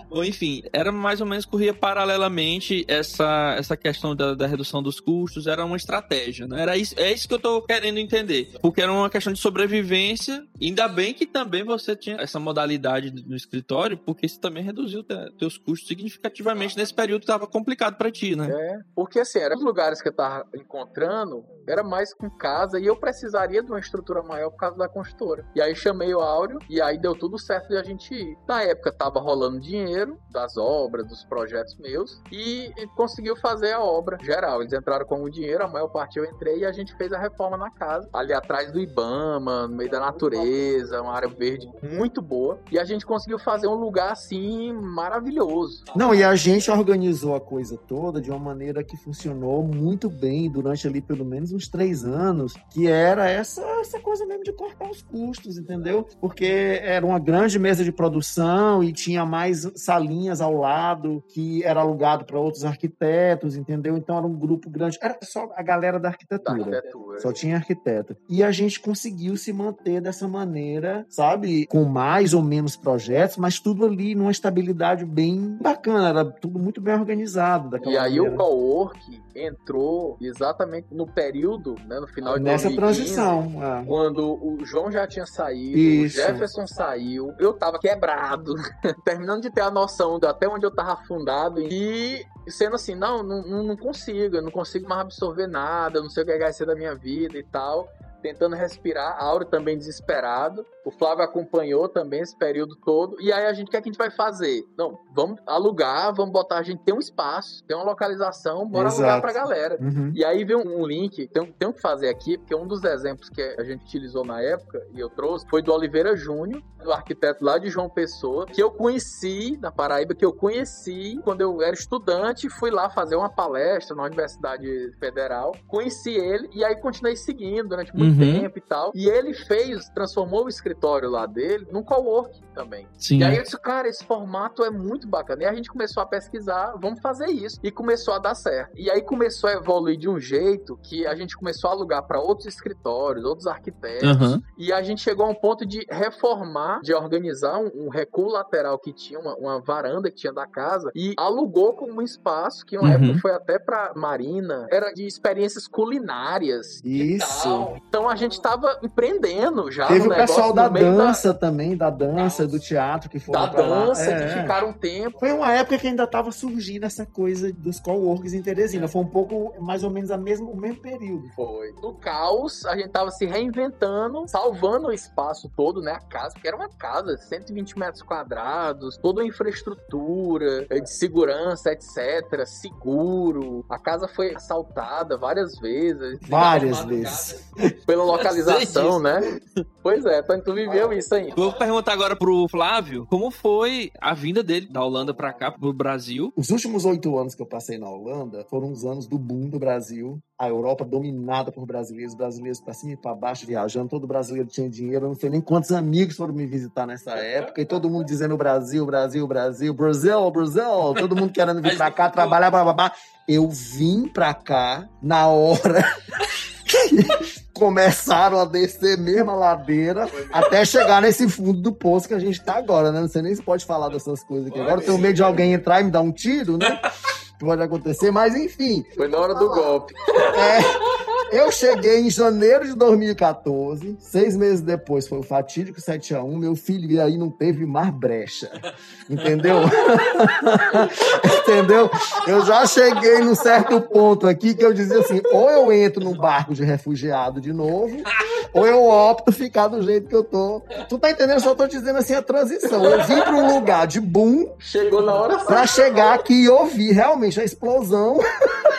Ou enfim, era mais ou menos corria paralelamente essa, essa questão da, da redução dos custos, era uma estratégia, né? Era isso, é isso que eu tô querendo entender. Porque era uma questão de sobrevivência, ainda bem que também você tinha essa modalidade no escritório, porque isso também reduziu te, teus custos significativamente nesse período que tava complicado para ti, né? É, porque assim, eram os lugares que eu tava encontrando, era mais com casa, e eu precisaria de uma estrutura maior por causa da construtora. E aí chamei o Áureo, e aí deu tudo certo de a gente ir. Na época tava rolando dinheiro das obras, dos projetos meus, e conseguiu fazer a obra geral. Eles entraram com o dinheiro, a maior parte eu entrei, e a gente fez a reforma na casa, ali atrás do Ibama, no meio da natureza, uma área verde muito boa. E a gente conseguiu fazer um lugar assim maravilhoso. Não, e a gente organizou a coisa toda de uma maneira que funcionou muito bem durante ali pelo menos uns três anos, que era essa, essa coisa mesmo de cortar os custos, entendeu? Porque era uma grande mesa de produção e tinha mais salinhas ao lado que era alugado para outros arquitetos, entendeu? Então era um grupo grande, era só a galera da Da arquitetura. arquitetura. Só tinha arquiteto. E a gente conseguiu se manter dessa maneira, sabe? Com mais ou menos projetos, mas tudo ali numa estabilidade bem bacana. Era tudo muito bem organizado. Daquela E aí o maneira. cowork entrou exatamente no período, né, no final de Nessa 2015, transição. é. Quando o João já tinha saído, Isso. o Jefferson saiu, eu tava quebrado, *laughs* terminando de ter a noção de até onde eu tava afundado e sendo assim, não, não, não consigo, eu não consigo mais absorver nada, eu não sei o que vai ser da minha vida e tal tentando respirar, Áureo também desesperado. O Flávio acompanhou também esse período todo. E aí a gente, o que, é que a gente vai fazer? Não, vamos alugar, vamos botar, a gente tem um espaço, tem uma localização, bora Exato. alugar pra galera. Uhum. E aí veio um, um link, tem, tem que fazer aqui, porque um dos exemplos que a gente utilizou na época, e eu trouxe, foi do Oliveira Júnior, do arquiteto lá de João Pessoa, que eu conheci, na Paraíba, que eu conheci quando eu era estudante, fui lá fazer uma palestra na Universidade Federal, conheci ele, e aí continuei seguindo durante muito uhum. tempo e tal. E ele fez, transformou o escritório lá dele num coworking também. Sim. E aí eu disse, cara, esse formato é muito bacana. E a gente começou a pesquisar, vamos fazer isso. E começou a dar certo. E aí começou a evoluir de um jeito que a gente começou a alugar para outros escritórios, outros arquitetos. Uhum. E a gente chegou a um ponto de reformar, de organizar um, um recuo lateral que tinha, uma, uma, varanda que tinha da casa, e alugou como um espaço que uma uhum. época foi até pra Marina, era de experiências culinárias. Isso. Então a gente tava empreendendo já. Teve o pessoal da dança da... também, da dança, do teatro que foram Da dança, é. que ficaram um tempo. Foi uma época que ainda tava surgindo essa coisa dos coworks em Teresina. Foi um pouco, mais ou menos, a mesmo, o mesmo período. Foi. No caos, a gente tava se reinventando, salvando o espaço todo, né? A casa, porque era uma casa, 120 metros quadrados, toda uma infraestrutura eh, de segurança, etc. Seguro. A casa foi assaltada várias vezes. Várias vezes pela localização, né? Pois é, então tu viveu isso aí. Vou perguntar agora pro Flávio, como foi a vinda dele da Holanda pra cá, pro Brasil? Os últimos oito anos que eu passei na Holanda foram os anos do boom do Brasil. A Europa dominada por brasileiros, brasileiros pra cima e pra baixo, viajando. Todo brasileiro tinha dinheiro. Eu não sei nem quantos amigos foram me visitar nessa época. E todo mundo dizendo Brasil, Brasil, Brasil, Brasil, Brasil. Todo mundo querendo vir *laughs* pra cá, trabalhar, blá, blá, blá. Eu vim pra cá na hora *laughs* começaram a descer mesmo a ladeira até chegar nesse fundo do poço que a gente tá agora, né? Não sei nem se pode falar dessas coisas aqui. Agora eu tenho medo de alguém entrar e me dar um tiro, né? Pode acontecer, mas enfim. Foi na hora do golpe. É. Eu cheguei em janeiro de 2014, seis meses depois foi o fatídico 7x1, meu filho e aí não teve mais brecha. Entendeu? *laughs* Entendeu? Eu já cheguei num certo ponto aqui que eu dizia assim: ou eu entro num barco de refugiado de novo, ou eu opto ficar do jeito que eu tô. Tu tá entendendo? Só tô dizendo assim a transição. Eu vim pra um lugar de boom. Chegou na hora Pra chegar aqui e ouvir realmente a explosão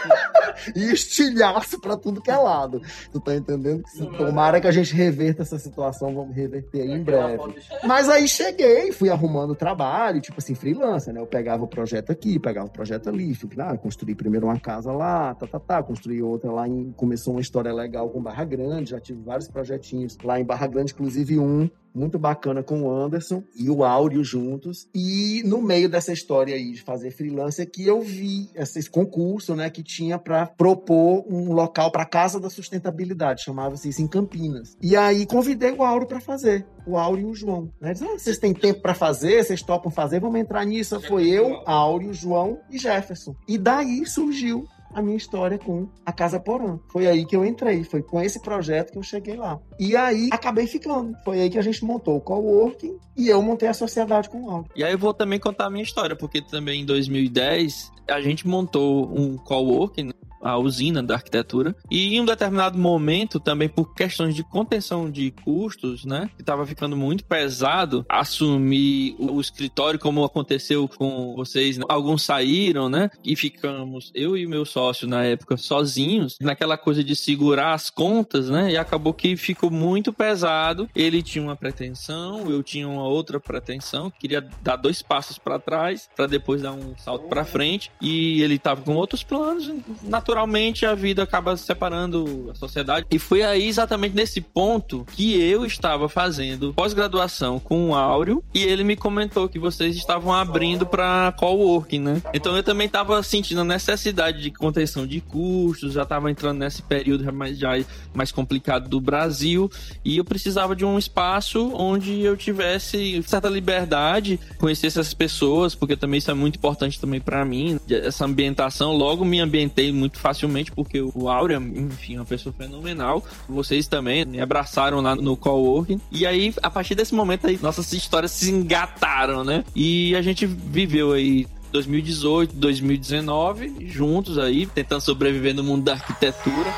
*laughs* e estilhaço pra tudo que é lado. Tu tá entendendo? Tomara que a gente reverta essa situação, vamos reverter aí em breve. Mas aí cheguei, fui arrumando trabalho, tipo assim, freelancer, né? Eu pegava o projeto aqui, pegava o projeto ali, fui, ah, construí primeiro uma casa lá, tá, tá, tá, construí outra lá em. Começou uma história legal com Barra Grande, já tive vários projetinhos lá em Barra Grande, inclusive um muito bacana com o Anderson e o Áureo juntos. E no meio dessa história aí de fazer freelance que eu vi esse concurso, né, que tinha para propor um local para casa da sustentabilidade, chamava-se isso em Campinas. E aí convidei o Áureo para fazer, o Áureo e o João. Né? Diz, ah, vocês têm tempo para fazer, vocês topam fazer, vamos entrar nisso. Foi eu, Áureo, João e Jefferson. E daí surgiu a minha história com a Casa Porã. Foi aí que eu entrei, foi com esse projeto que eu cheguei lá. E aí acabei ficando. Foi aí que a gente montou o coworking e eu montei a sociedade com o Aldo. E aí eu vou também contar a minha história, porque também em 2010 a gente montou um coworking a usina da arquitetura. E em um determinado momento, também por questões de contenção de custos, né, que estava ficando muito pesado, assumir o escritório, como aconteceu com vocês. Né? Alguns saíram, né, e ficamos, eu e meu sócio na época, sozinhos, naquela coisa de segurar as contas, né, e acabou que ficou muito pesado. Ele tinha uma pretensão, eu tinha uma outra pretensão, queria dar dois passos para trás, para depois dar um salto para frente, e ele estava com outros planos, naturalmente naturalmente a vida acaba separando a sociedade. E foi aí exatamente nesse ponto que eu estava fazendo pós-graduação com o Áureo e ele me comentou que vocês estavam abrindo para coworking, né? Então eu também estava sentindo a necessidade de contenção de custos, já estava entrando nesse período mais, já mais complicado do Brasil e eu precisava de um espaço onde eu tivesse certa liberdade, conhecesse essas pessoas, porque também isso é muito importante também para mim, essa ambientação. Logo me ambientei muito facilmente, porque o Áurea, enfim, é uma pessoa fenomenal. Vocês também me abraçaram lá no coworking. E aí, a partir desse momento aí, nossas histórias se engataram, né? E a gente viveu aí 2018, 2019, juntos aí, tentando sobreviver no mundo da arquitetura.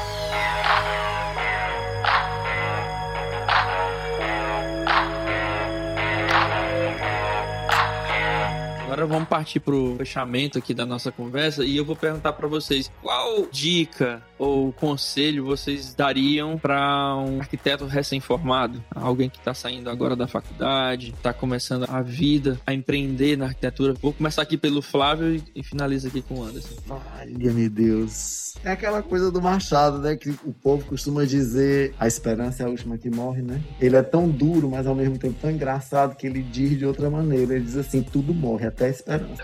Agora vamos partir pro fechamento aqui da nossa conversa e eu vou perguntar para vocês qual dica ou conselho vocês dariam para um arquiteto recém-formado, alguém que está saindo agora da faculdade, está começando a vida, a empreender na arquitetura. Vou começar aqui pelo Flávio e finaliza aqui com o Anderson. Olha, meu Deus. É aquela coisa do Machado, né? Que o povo costuma dizer: a esperança é a última que morre, né? Ele é tão duro, mas ao mesmo tempo tão engraçado que ele diz de outra maneira. Ele diz assim: tudo morre, até a esperança.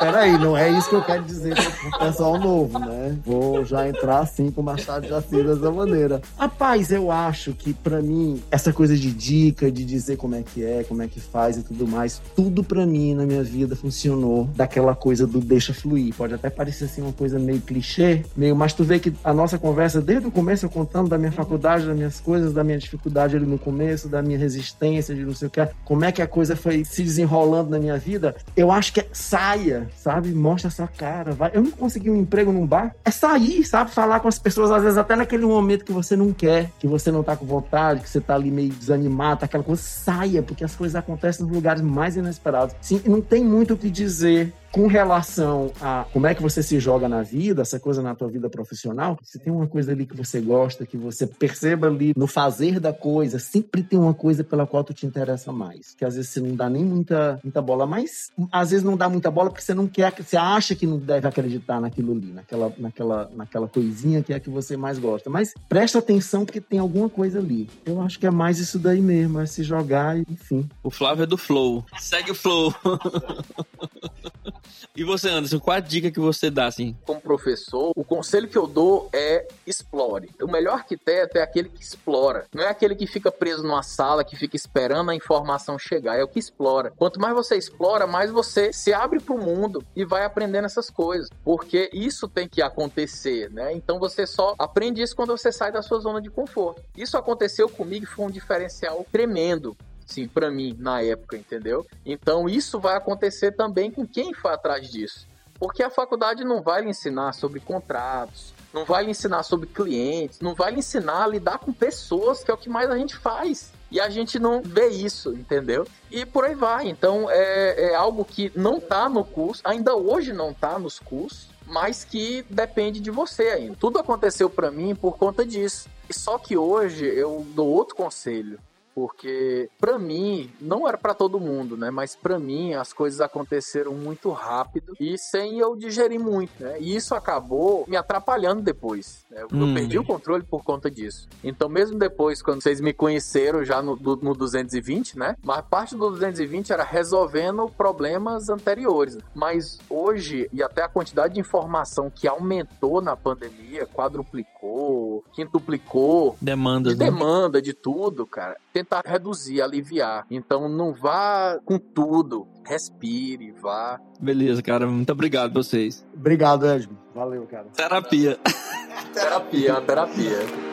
Peraí, não é isso que eu quero dizer pro pessoal novo, né? Vou já entrar assim com o Machado de Assis dessa maneira. Rapaz, eu acho que para mim, essa coisa de dica, de dizer como é que é, como é que faz e tudo mais, tudo para mim na minha vida funcionou daquela coisa do deixa fluir. Pode até parecer assim uma coisa meio clichê, meio, mas tu vê que a nossa conversa, desde o começo, eu contando da minha faculdade, das minhas coisas, da minha dificuldade ali no começo, da minha resistência, de não sei o que, como é que a coisa foi se desenrolando na minha vida, eu acho que é saia sabe? Mostra a sua cara. Vai. Eu não consegui um emprego num bar. É sair, sabe? Falar com as pessoas, às vezes até naquele momento que você não quer, que você não tá com vontade, que você tá ali meio desanimado, aquela coisa. Saia, porque as coisas acontecem nos lugares mais inesperados. Sim, não tem muito o que dizer com relação a como é que você se joga na vida, essa coisa na tua vida profissional, se tem uma coisa ali que você gosta, que você perceba ali no fazer da coisa, sempre tem uma coisa pela qual tu te interessa mais. Que às vezes você não dá nem muita, muita bola, mas às vezes não dá muita bola porque você não quer, você acha que não deve acreditar naquilo ali, naquela, naquela, naquela coisinha que é que você mais gosta. Mas presta atenção porque tem alguma coisa ali. Eu acho que é mais isso daí mesmo, é se jogar e enfim. O Flávio é do Flow. Segue o Flow. *laughs* E você, Anderson, qual a dica que você dá, assim? Como professor, o conselho que eu dou é explore. O melhor arquiteto é aquele que explora. Não é aquele que fica preso numa sala, que fica esperando a informação chegar. É o que explora. Quanto mais você explora, mais você se abre para o mundo e vai aprendendo essas coisas. Porque isso tem que acontecer, né? Então você só aprende isso quando você sai da sua zona de conforto. Isso aconteceu comigo e foi um diferencial tremendo sim, para mim na época, entendeu? Então isso vai acontecer também com quem for atrás disso. Porque a faculdade não vai lhe ensinar sobre contratos, não vai lhe ensinar sobre clientes, não vai lhe ensinar a lidar com pessoas, que é o que mais a gente faz. E a gente não vê isso, entendeu? E por aí vai. Então é, é algo que não tá no curso, ainda hoje não tá nos cursos, mas que depende de você ainda. Tudo aconteceu para mim por conta disso. Só que hoje eu dou outro conselho porque para mim não era para todo mundo, né? Mas para mim as coisas aconteceram muito rápido e sem eu digerir muito, né? E isso acabou me atrapalhando depois. Né? Eu hum. perdi o controle por conta disso. Então mesmo depois, quando vocês me conheceram já no, no 220, né? Mas parte do 220 era resolvendo problemas anteriores. Mas hoje e até a quantidade de informação que aumentou na pandemia, quadruplicou, quintuplicou, demanda, de né? demanda de tudo, cara tentar reduzir, aliviar. Então não vá com tudo. Respire, vá. Beleza, cara. Muito obrigado a vocês. Obrigado, Edmo. Valeu, cara. Terapia. *laughs* terapia, uma terapia.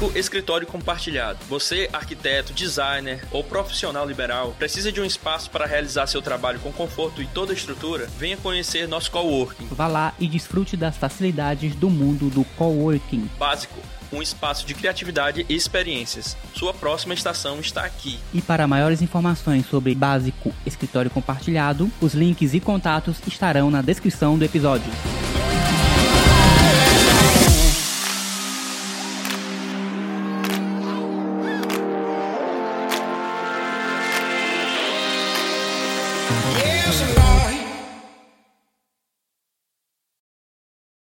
Básico Escritório Compartilhado. Você, arquiteto, designer ou profissional liberal, precisa de um espaço para realizar seu trabalho com conforto e toda a estrutura? Venha conhecer nosso coworking. Vá lá e desfrute das facilidades do mundo do coworking. Básico um espaço de criatividade e experiências. Sua próxima estação está aqui. E para maiores informações sobre Básico Escritório Compartilhado, os links e contatos estarão na descrição do episódio.